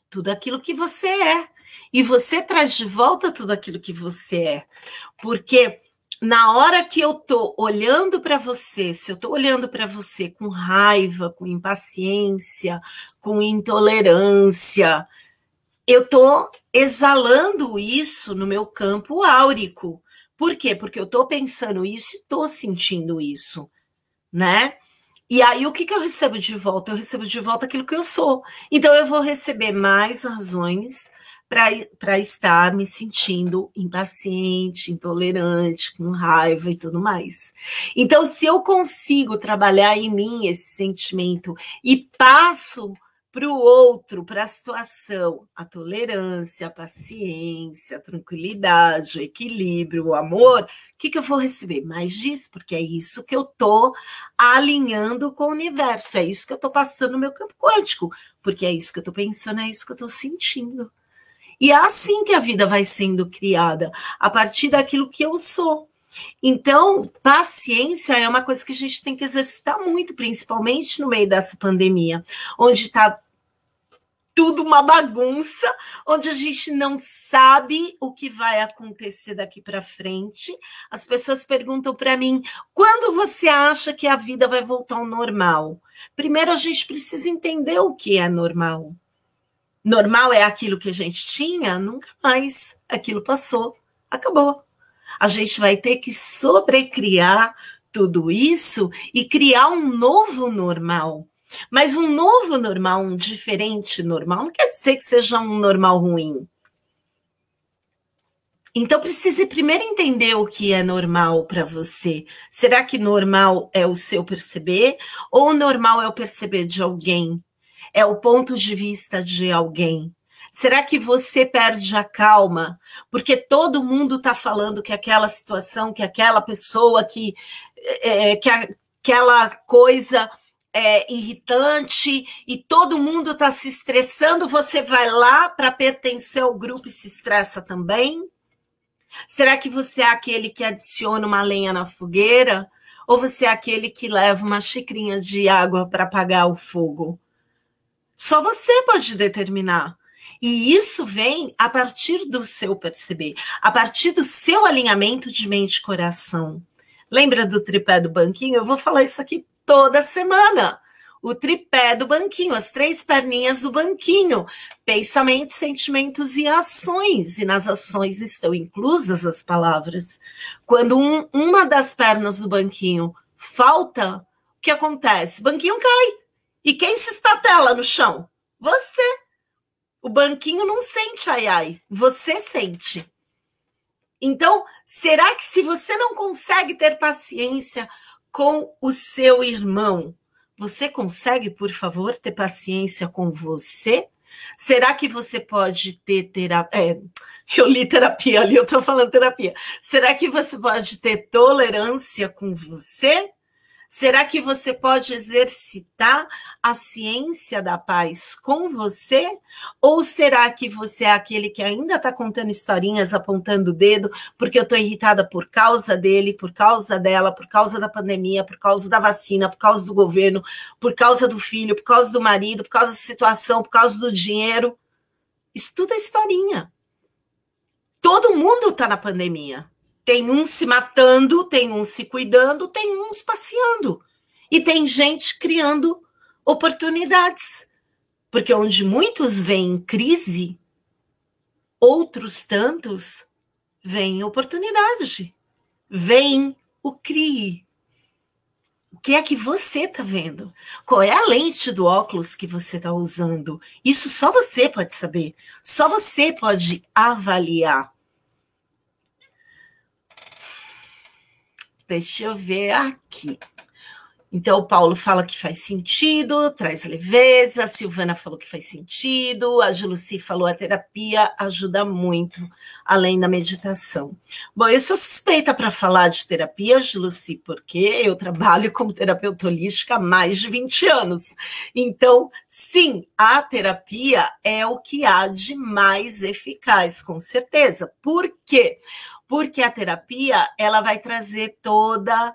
tudo aquilo que você é. E você traz de volta tudo aquilo que você é. Porque na hora que eu tô olhando para você, se eu tô olhando para você com raiva, com impaciência, com intolerância, eu tô exalando isso no meu campo áurico. Por quê? Porque eu estou pensando isso e estou sentindo isso, né? E aí, o que, que eu recebo de volta? Eu recebo de volta aquilo que eu sou. Então, eu vou receber mais razões para estar me sentindo impaciente, intolerante, com raiva e tudo mais. Então, se eu consigo trabalhar em mim esse sentimento e passo para o outro, para a situação, a tolerância, a paciência, a tranquilidade, o equilíbrio, o amor, o que, que eu vou receber? Mais disso, porque é isso que eu estou alinhando com o universo, é isso que eu estou passando no meu campo quântico, porque é isso que eu estou pensando, é isso que eu estou sentindo. E é assim que a vida vai sendo criada, a partir daquilo que eu sou. Então, paciência é uma coisa que a gente tem que exercitar muito, principalmente no meio dessa pandemia, onde está tudo uma bagunça, onde a gente não sabe o que vai acontecer daqui para frente. As pessoas perguntam para mim: quando você acha que a vida vai voltar ao normal? Primeiro, a gente precisa entender o que é normal. Normal é aquilo que a gente tinha? Nunca mais. Aquilo passou, acabou. A gente vai ter que sobrecriar tudo isso e criar um novo normal mas um novo normal, um diferente normal, não quer dizer que seja um normal ruim. Então precisa primeiro entender o que é normal para você. Será que normal é o seu perceber ou normal é o perceber de alguém? É o ponto de vista de alguém? Será que você perde a calma porque todo mundo está falando que aquela situação, que aquela pessoa, que, é, que aquela coisa é, irritante e todo mundo está se estressando, você vai lá para pertencer ao grupo e se estressa também? Será que você é aquele que adiciona uma lenha na fogueira? Ou você é aquele que leva uma xicrinha de água para apagar o fogo? Só você pode determinar. E isso vem a partir do seu perceber, a partir do seu alinhamento de mente e coração. Lembra do tripé do banquinho? Eu vou falar isso aqui toda semana. O tripé do banquinho, as três perninhas do banquinho, pensamentos, sentimentos e ações. E nas ações estão inclusas as palavras. Quando um, uma das pernas do banquinho falta, o que acontece? O banquinho cai. E quem se estatela no chão? Você. O banquinho não sente ai ai, você sente. Então, será que se você não consegue ter paciência com o seu irmão. Você consegue, por favor, ter paciência com você? Será que você pode ter, ter é, Eu li terapia ali, eu estou falando terapia. Será que você pode ter tolerância com você? Será que você pode exercitar a ciência da paz com você? Ou será que você é aquele que ainda está contando historinhas, apontando o dedo, porque eu estou irritada por causa dele, por causa dela, por causa da pandemia, por causa da vacina, por causa do governo, por causa do filho, por causa do marido, por causa da situação, por causa do dinheiro? Estuda a historinha. Todo mundo está na pandemia. Tem uns se matando, tem uns se cuidando, tem uns passeando. E tem gente criando oportunidades. Porque onde muitos veem crise, outros tantos veem oportunidade. Vem o CRI. O que é que você está vendo? Qual é a lente do óculos que você está usando? Isso só você pode saber. Só você pode avaliar. Deixa eu ver aqui. Então, o Paulo fala que faz sentido, traz leveza, a Silvana falou que faz sentido, a Juluci falou a terapia ajuda muito, além da meditação. Bom, eu sou suspeita para falar de terapia, Juluci, porque eu trabalho como terapeuta holística há mais de 20 anos. Então, sim, a terapia é o que há de mais eficaz, com certeza. Por quê? porque a terapia ela vai trazer toda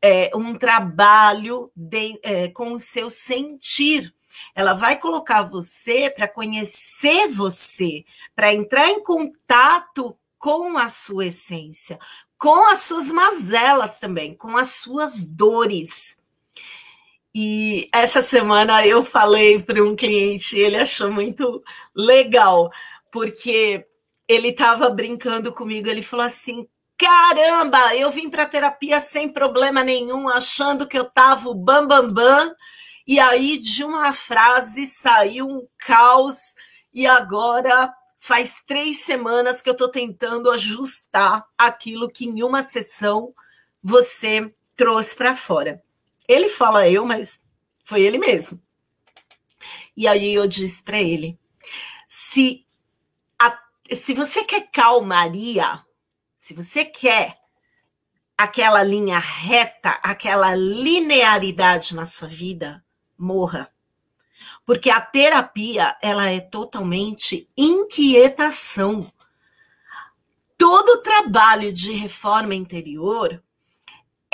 é, um trabalho de, é, com o seu sentir. Ela vai colocar você para conhecer você, para entrar em contato com a sua essência, com as suas mazelas também, com as suas dores. E essa semana eu falei para um cliente, ele achou muito legal, porque ele estava brincando comigo, ele falou assim: caramba, eu vim para terapia sem problema nenhum, achando que eu estava o bam, bam, bam, e aí de uma frase saiu um caos, e agora faz três semanas que eu estou tentando ajustar aquilo que em uma sessão você trouxe para fora. Ele fala eu, mas foi ele mesmo. E aí eu disse para ele: se se você quer calmaria, se você quer aquela linha reta, aquela linearidade na sua vida, morra. Porque a terapia, ela é totalmente inquietação. Todo trabalho de reforma interior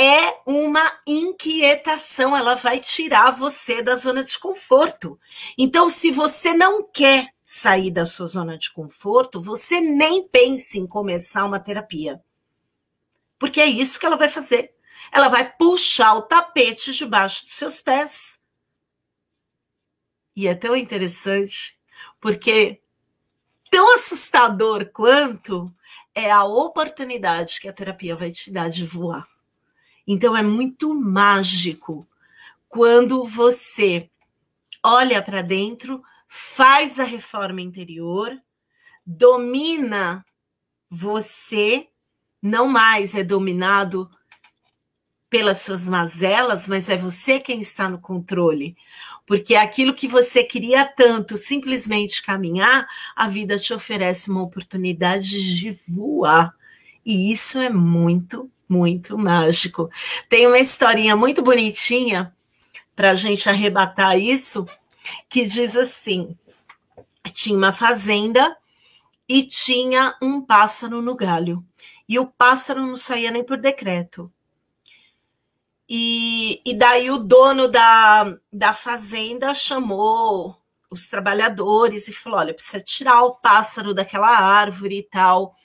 é uma inquietação, ela vai tirar você da zona de conforto. Então, se você não quer sair da sua zona de conforto, você nem pense em começar uma terapia. Porque é isso que ela vai fazer. Ela vai puxar o tapete debaixo dos seus pés. E é tão interessante, porque tão assustador quanto é a oportunidade que a terapia vai te dar de voar. Então é muito mágico quando você olha para dentro faz a reforma interior, domina você, não mais é dominado pelas suas mazelas, mas é você quem está no controle. Porque aquilo que você queria tanto, simplesmente caminhar, a vida te oferece uma oportunidade de voar. E isso é muito, muito mágico. Tem uma historinha muito bonitinha para a gente arrebatar isso, que diz assim: tinha uma fazenda e tinha um pássaro no galho. E o pássaro não saía nem por decreto. E, e daí o dono da, da fazenda chamou os trabalhadores e falou: olha, precisa tirar o pássaro daquela árvore e tal.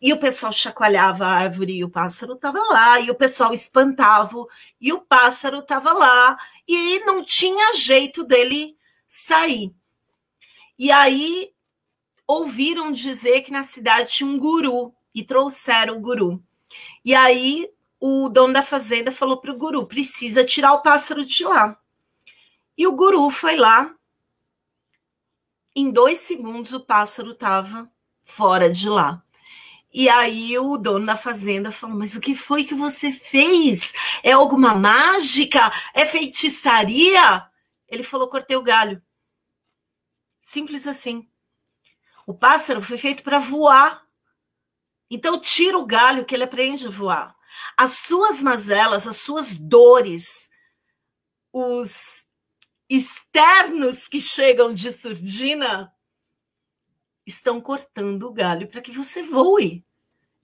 E o pessoal chacoalhava a árvore e o pássaro estava lá, e o pessoal espantava e o pássaro estava lá, e não tinha jeito dele sair. E aí ouviram dizer que na cidade tinha um guru e trouxeram o guru. E aí o dono da fazenda falou para o guru: precisa tirar o pássaro de lá. E o guru foi lá. Em dois segundos o pássaro estava fora de lá. E aí o dono da fazenda falou: Mas o que foi que você fez? É alguma mágica? É feitiçaria? Ele falou: Cortei o galho. Simples assim. O pássaro foi feito para voar. Então tira o galho que ele aprende a voar. As suas mazelas, as suas dores, os externos que chegam de surdina estão cortando o galho para que você voe.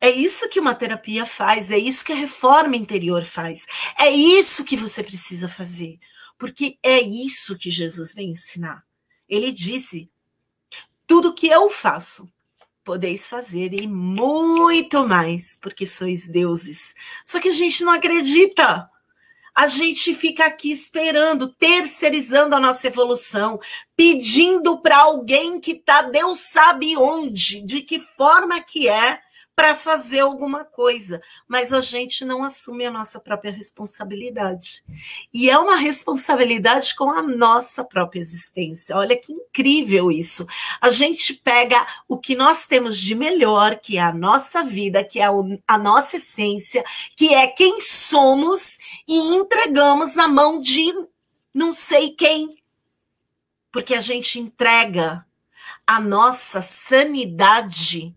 É isso que uma terapia faz, é isso que a reforma interior faz. É isso que você precisa fazer, porque é isso que Jesus vem ensinar. Ele disse: tudo que eu faço, podeis fazer e muito mais, porque sois deuses. Só que a gente não acredita. A gente fica aqui esperando, terceirizando a nossa evolução, pedindo para alguém que está, Deus sabe onde, de que forma que é, para fazer alguma coisa, mas a gente não assume a nossa própria responsabilidade. E é uma responsabilidade com a nossa própria existência. Olha que incrível isso. A gente pega o que nós temos de melhor, que é a nossa vida, que é a nossa essência, que é quem somos, e entregamos na mão de não sei quem. Porque a gente entrega a nossa sanidade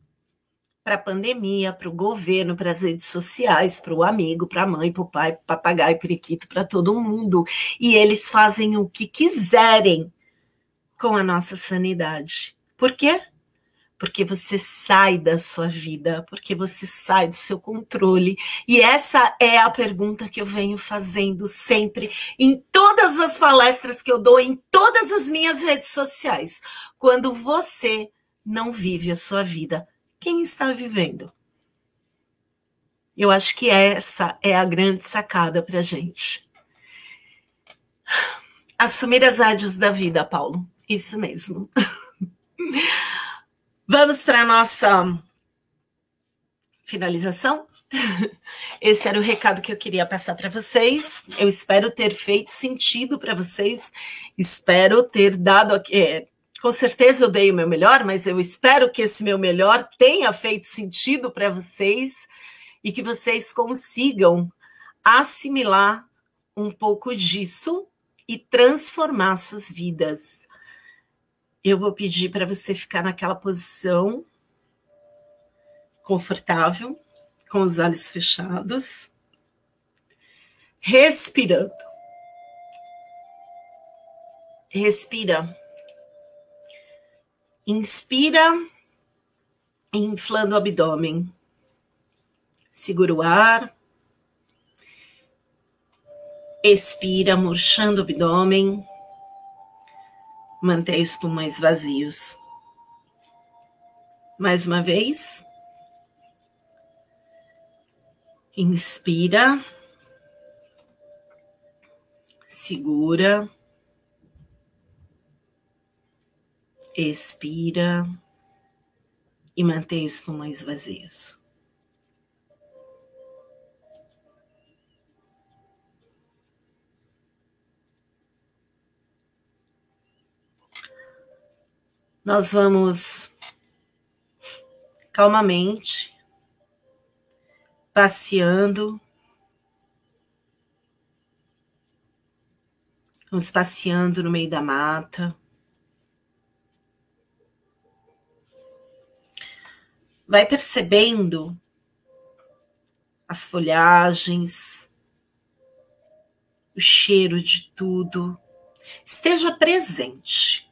para a pandemia, para o governo, para as redes sociais, para o amigo, para a mãe, para o pai, para o papagaio, periquito, para todo mundo. E eles fazem o que quiserem com a nossa sanidade. Por quê? Porque você sai da sua vida, porque você sai do seu controle. E essa é a pergunta que eu venho fazendo sempre em todas as palestras que eu dou, em todas as minhas redes sociais. Quando você não vive a sua vida, quem está vivendo. Eu acho que essa é a grande sacada para gente. Assumir as áreas da vida, Paulo. Isso mesmo. Vamos para a nossa finalização? Esse era o recado que eu queria passar para vocês. Eu espero ter feito sentido para vocês. Espero ter dado é, com certeza eu dei o meu melhor, mas eu espero que esse meu melhor tenha feito sentido para vocês e que vocês consigam assimilar um pouco disso e transformar suas vidas. Eu vou pedir para você ficar naquela posição confortável, com os olhos fechados, respirando. Respira Inspira, inflando o abdômen. Segura o ar. Expira, murchando o abdômen. Mantém os pulmões vazios. Mais uma vez. Inspira. Segura. Expira e mantém os pulmões vazios. Nós vamos calmamente passeando, vamos passeando no meio da mata. Vai percebendo as folhagens, o cheiro de tudo. Esteja presente.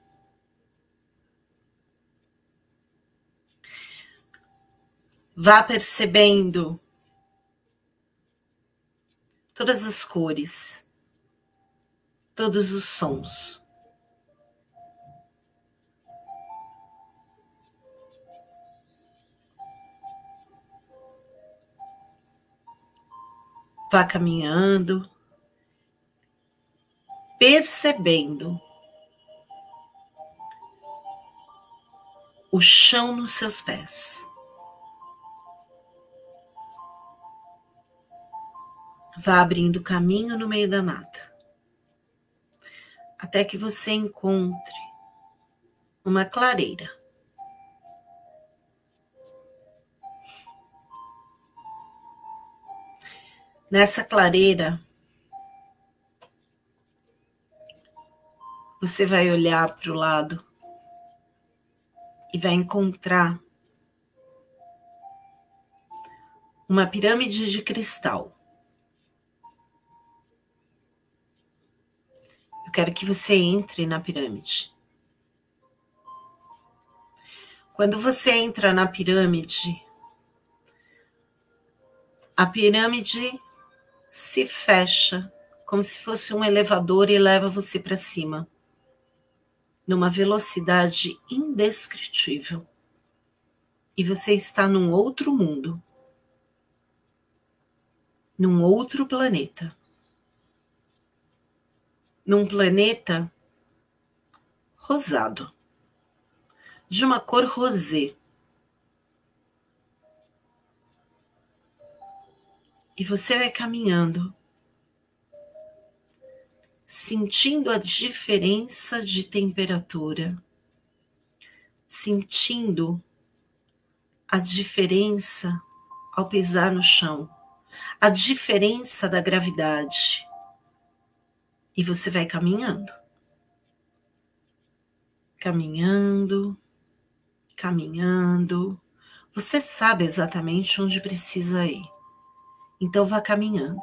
Vá percebendo todas as cores, todos os sons. Vá caminhando, percebendo o chão nos seus pés. Vá abrindo caminho no meio da mata, até que você encontre uma clareira. Nessa clareira, você vai olhar para o lado e vai encontrar uma pirâmide de cristal. Eu quero que você entre na pirâmide. Quando você entra na pirâmide, a pirâmide se fecha como se fosse um elevador e leva você para cima, numa velocidade indescritível. E você está num outro mundo, num outro planeta. Num planeta rosado de uma cor rosé. E você vai caminhando, sentindo a diferença de temperatura, sentindo a diferença ao pisar no chão, a diferença da gravidade. E você vai caminhando, caminhando, caminhando. Você sabe exatamente onde precisa ir. Então vá caminhando.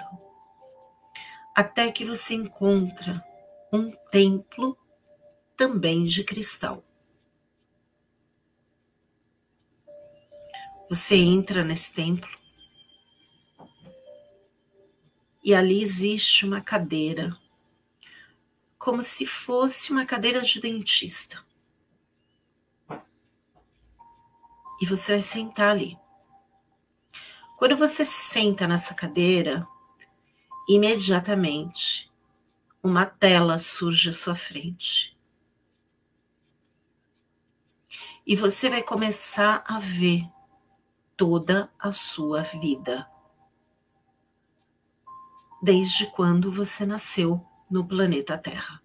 Até que você encontra um templo também de cristal. Você entra nesse templo e ali existe uma cadeira, como se fosse uma cadeira de dentista. e você vai sentar ali. Quando você se senta nessa cadeira, imediatamente uma tela surge à sua frente. E você vai começar a ver toda a sua vida. Desde quando você nasceu no planeta Terra.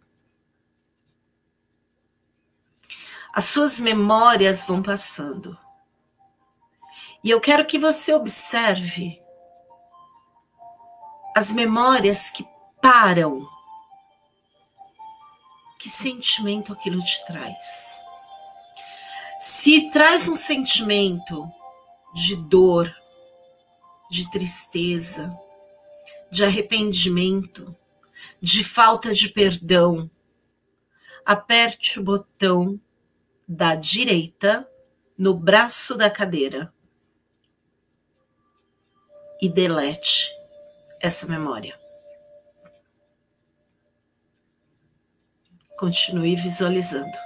As suas memórias vão passando. E eu quero que você observe as memórias que param. Que sentimento aquilo te traz? Se traz um sentimento de dor, de tristeza, de arrependimento, de falta de perdão, aperte o botão da direita no braço da cadeira e delete essa memória. Continue visualizando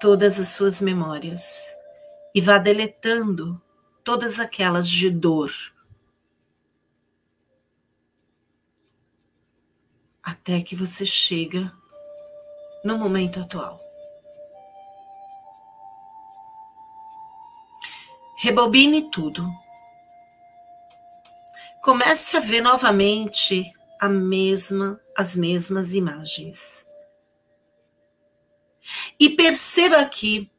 todas as suas memórias e vá deletando todas aquelas de dor. Até que você chega no momento atual. Rebobine tudo comece a ver novamente a mesma, as mesmas imagens. E perceba que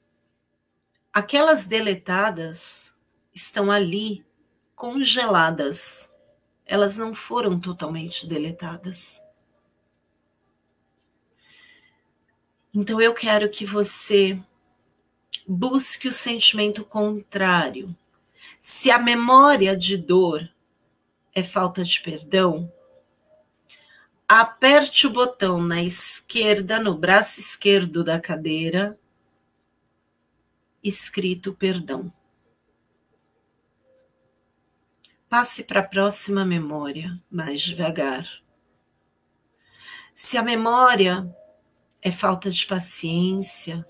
aquelas deletadas estão ali congeladas. Elas não foram totalmente deletadas. Então eu quero que você busque o sentimento contrário. Se a memória de dor é falta de perdão, aperte o botão na esquerda, no braço esquerdo da cadeira, escrito perdão. Passe para a próxima memória, mais devagar. Se a memória é falta de paciência,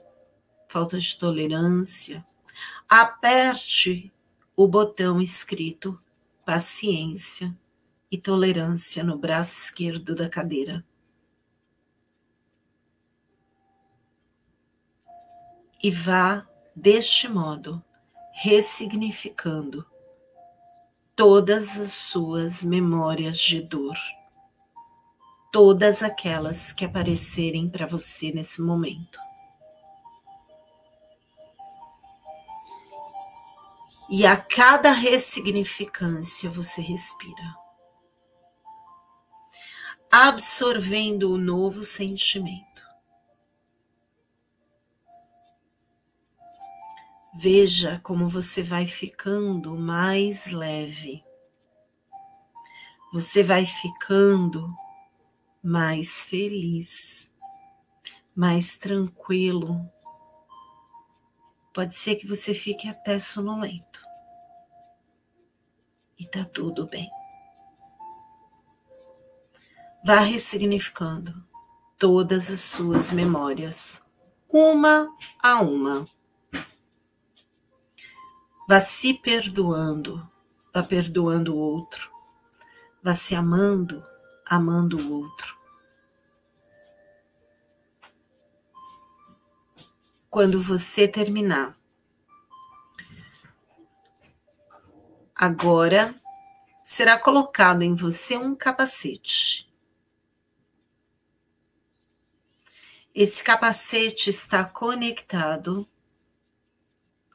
falta de tolerância, aperte o botão escrito paciência e tolerância no braço esquerdo da cadeira. E vá, deste modo, ressignificando todas as suas memórias de dor, todas aquelas que aparecerem para você nesse momento. E a cada ressignificância você respira, absorvendo o novo sentimento. Veja como você vai ficando mais leve. Você vai ficando mais feliz, mais tranquilo. Pode ser que você fique até sonolento. E tá tudo bem. Vá ressignificando todas as suas memórias, uma a uma. Vá se perdoando, vá perdoando o outro, vá se amando, amando o outro. Quando você terminar, agora será colocado em você um capacete Esse capacete está conectado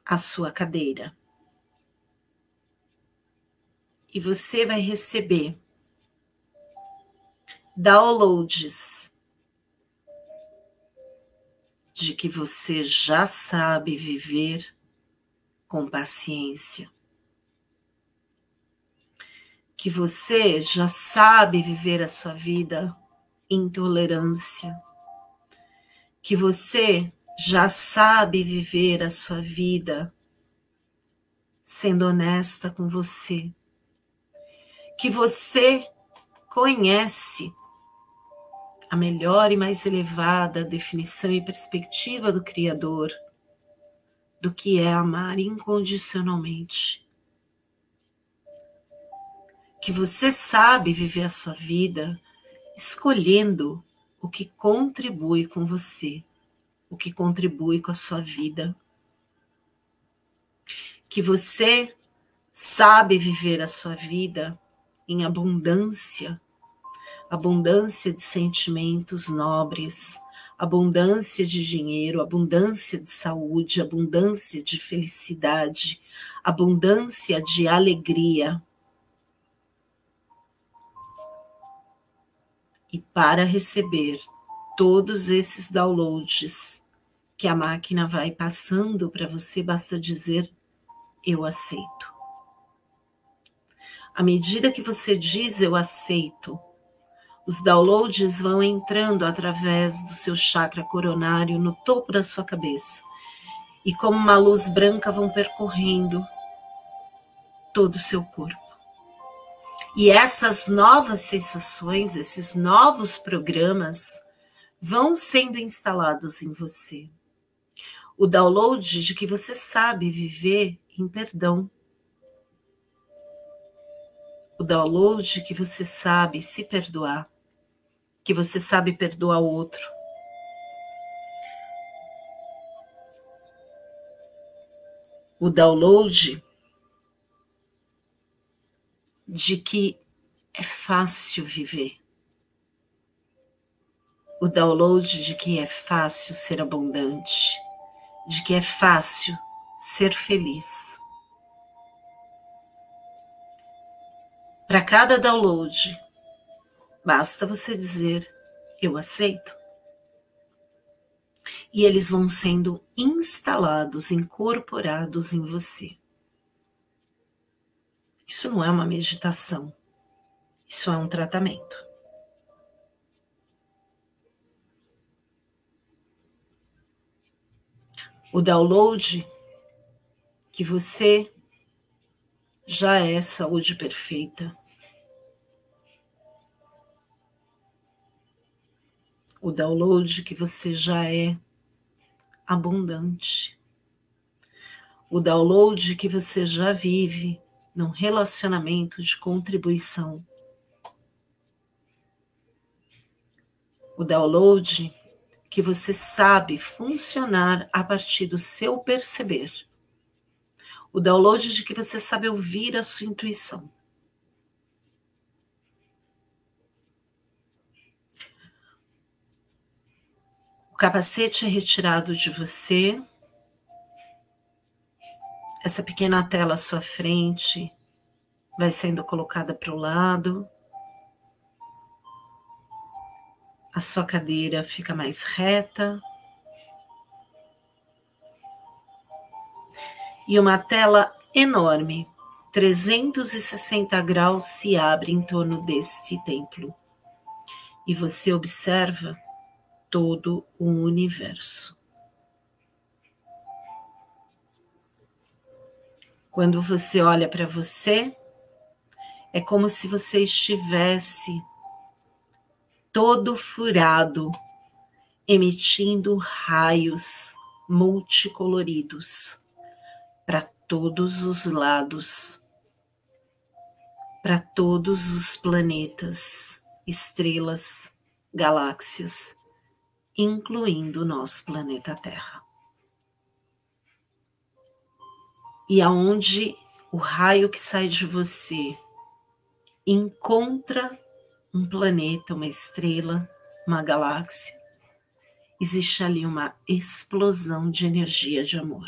à sua cadeira. E você vai receber downloads de que você já sabe viver com paciência. Que você já sabe viver a sua vida em tolerância que você já sabe viver a sua vida sendo honesta com você, que você conhece a melhor e mais elevada definição e perspectiva do Criador do que é amar incondicionalmente. Que você sabe viver a sua vida escolhendo o que contribui com você, o que contribui com a sua vida. Que você sabe viver a sua vida em abundância, abundância de sentimentos nobres, abundância de dinheiro, abundância de saúde, abundância de felicidade, abundância de alegria. E para receber todos esses downloads que a máquina vai passando para você, basta dizer: Eu aceito. À medida que você diz eu aceito, os downloads vão entrando através do seu chakra coronário no topo da sua cabeça e, como uma luz branca, vão percorrendo todo o seu corpo. E essas novas sensações, esses novos programas vão sendo instalados em você. O download de que você sabe viver em perdão. O download que você sabe se perdoar, que você sabe perdoar o outro. O download de que é fácil viver. O download de que é fácil ser abundante, de que é fácil ser feliz. Para cada download, basta você dizer: Eu aceito. E eles vão sendo instalados, incorporados em você. Isso não é uma meditação, isso é um tratamento. O download que você já é saúde perfeita. O download que você já é abundante. O download que você já vive num relacionamento de contribuição. O download que você sabe funcionar a partir do seu perceber. O download de que você sabe ouvir a sua intuição. O capacete é retirado de você essa pequena tela à sua frente vai sendo colocada para o lado. A sua cadeira fica mais reta. e uma tela enorme, 360 graus, se abre em torno desse templo. E você observa todo o universo. Quando você olha para você, é como se você estivesse todo furado, emitindo raios multicoloridos para todos os lados, para todos os planetas, estrelas, galáxias, incluindo o nosso planeta Terra. E aonde o raio que sai de você encontra um planeta, uma estrela, uma galáxia, existe ali uma explosão de energia de amor.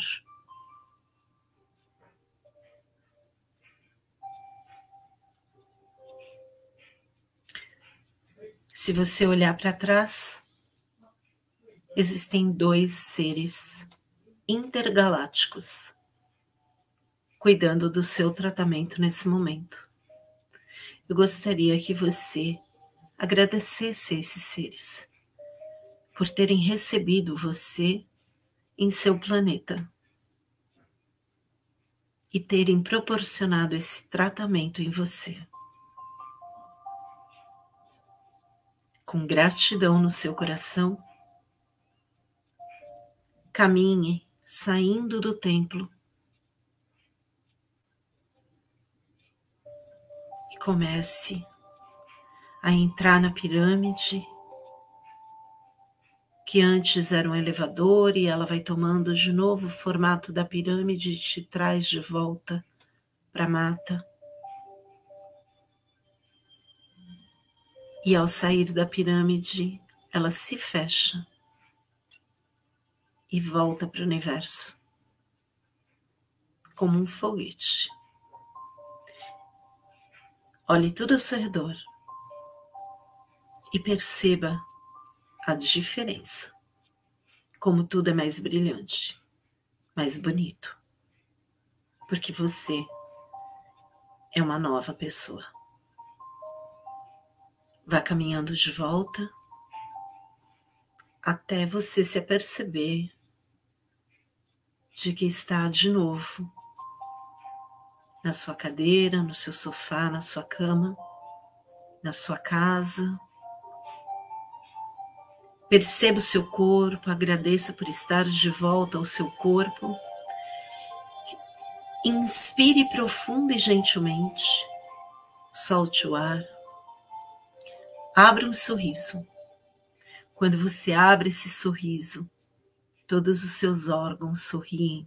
Se você olhar para trás, existem dois seres intergalácticos cuidando do seu tratamento nesse momento. Eu gostaria que você agradecesse a esses seres por terem recebido você em seu planeta e terem proporcionado esse tratamento em você. Com gratidão no seu coração, caminhe saindo do templo comece a entrar na pirâmide que antes era um elevador e ela vai tomando de novo o formato da pirâmide e te traz de volta para a mata. E ao sair da pirâmide, ela se fecha e volta para o universo como um foguete. Olhe tudo ao seu redor e perceba a diferença. Como tudo é mais brilhante, mais bonito. Porque você é uma nova pessoa. Vá caminhando de volta até você se aperceber de que está de novo na sua cadeira, no seu sofá, na sua cama, na sua casa, Perceba o seu corpo, agradeça por estar de volta ao seu corpo. Inspire profundo e gentilmente. Solte o ar. Abra um sorriso. Quando você abre esse sorriso, todos os seus órgãos sorriem.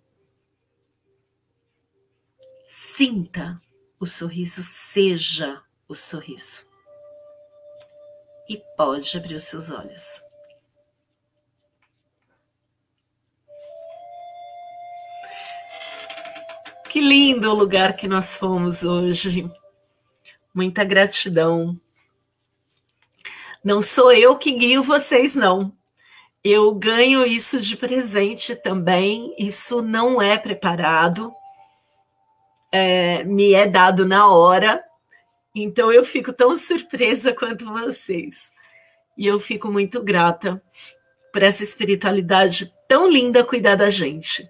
Sinta o sorriso, seja o sorriso. E pode abrir os seus olhos. Que lindo o lugar que nós fomos hoje. Muita gratidão. Não sou eu que guio vocês, não. Eu ganho isso de presente também. Isso não é preparado, é, me é dado na hora. Então eu fico tão surpresa quanto vocês. E eu fico muito grata por essa espiritualidade tão linda cuidar da gente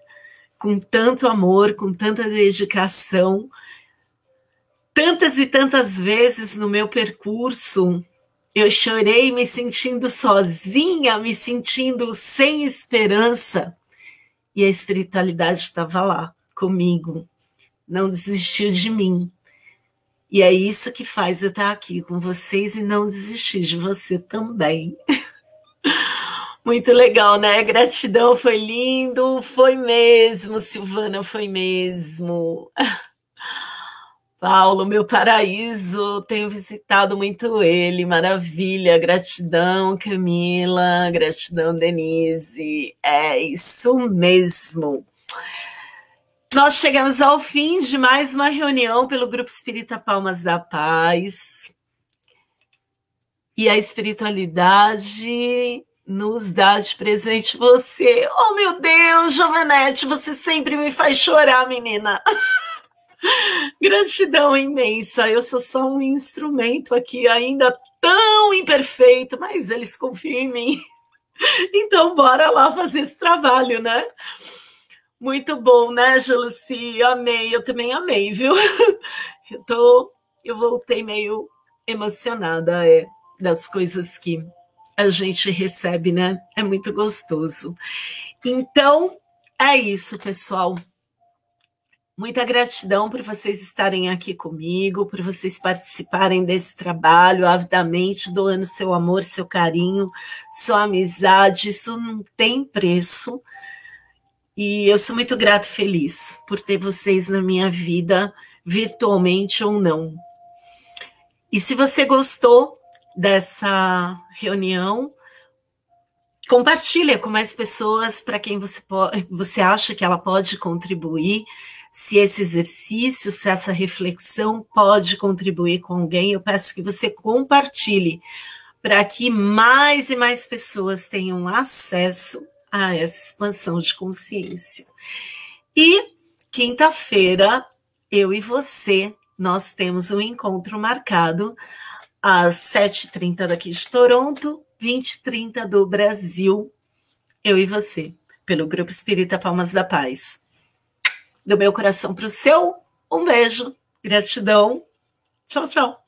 com tanto amor, com tanta dedicação. Tantas e tantas vezes no meu percurso eu chorei me sentindo sozinha, me sentindo sem esperança. E a espiritualidade estava lá comigo, não desistiu de mim. E é isso que faz eu estar aqui com vocês e não desistir de você também. Muito legal, né? Gratidão, foi lindo, foi mesmo, Silvana, foi mesmo. Paulo, meu paraíso, tenho visitado muito ele, maravilha, gratidão, Camila, gratidão, Denise, é isso mesmo. Nós chegamos ao fim de mais uma reunião pelo Grupo Espírita Palmas da Paz. E a espiritualidade nos dá de presente você. Oh, meu Deus, Jovenete, você sempre me faz chorar, menina. Gratidão imensa. Eu sou só um instrumento aqui, ainda tão imperfeito, mas eles confiam em mim. Então, bora lá fazer esse trabalho, né? Muito bom, né, Juluci? Amei, eu também amei, viu? Eu tô, eu voltei meio emocionada é, das coisas que a gente recebe, né? É muito gostoso. Então, é isso, pessoal. Muita gratidão por vocês estarem aqui comigo, por vocês participarem desse trabalho avidamente, doando seu amor, seu carinho, sua amizade. Isso não tem preço. E eu sou muito grato e feliz por ter vocês na minha vida, virtualmente ou não. E se você gostou dessa reunião, compartilha com mais pessoas para quem você, pode, você acha que ela pode contribuir se esse exercício, se essa reflexão pode contribuir com alguém, eu peço que você compartilhe para que mais e mais pessoas tenham acesso a essa expansão de consciência. E quinta-feira, eu e você, nós temos um encontro marcado às 7h30 daqui de Toronto, 20h30 do Brasil, eu e você, pelo Grupo Espírita Palmas da Paz do meu coração para o seu. Um beijo, gratidão. Tchau, tchau.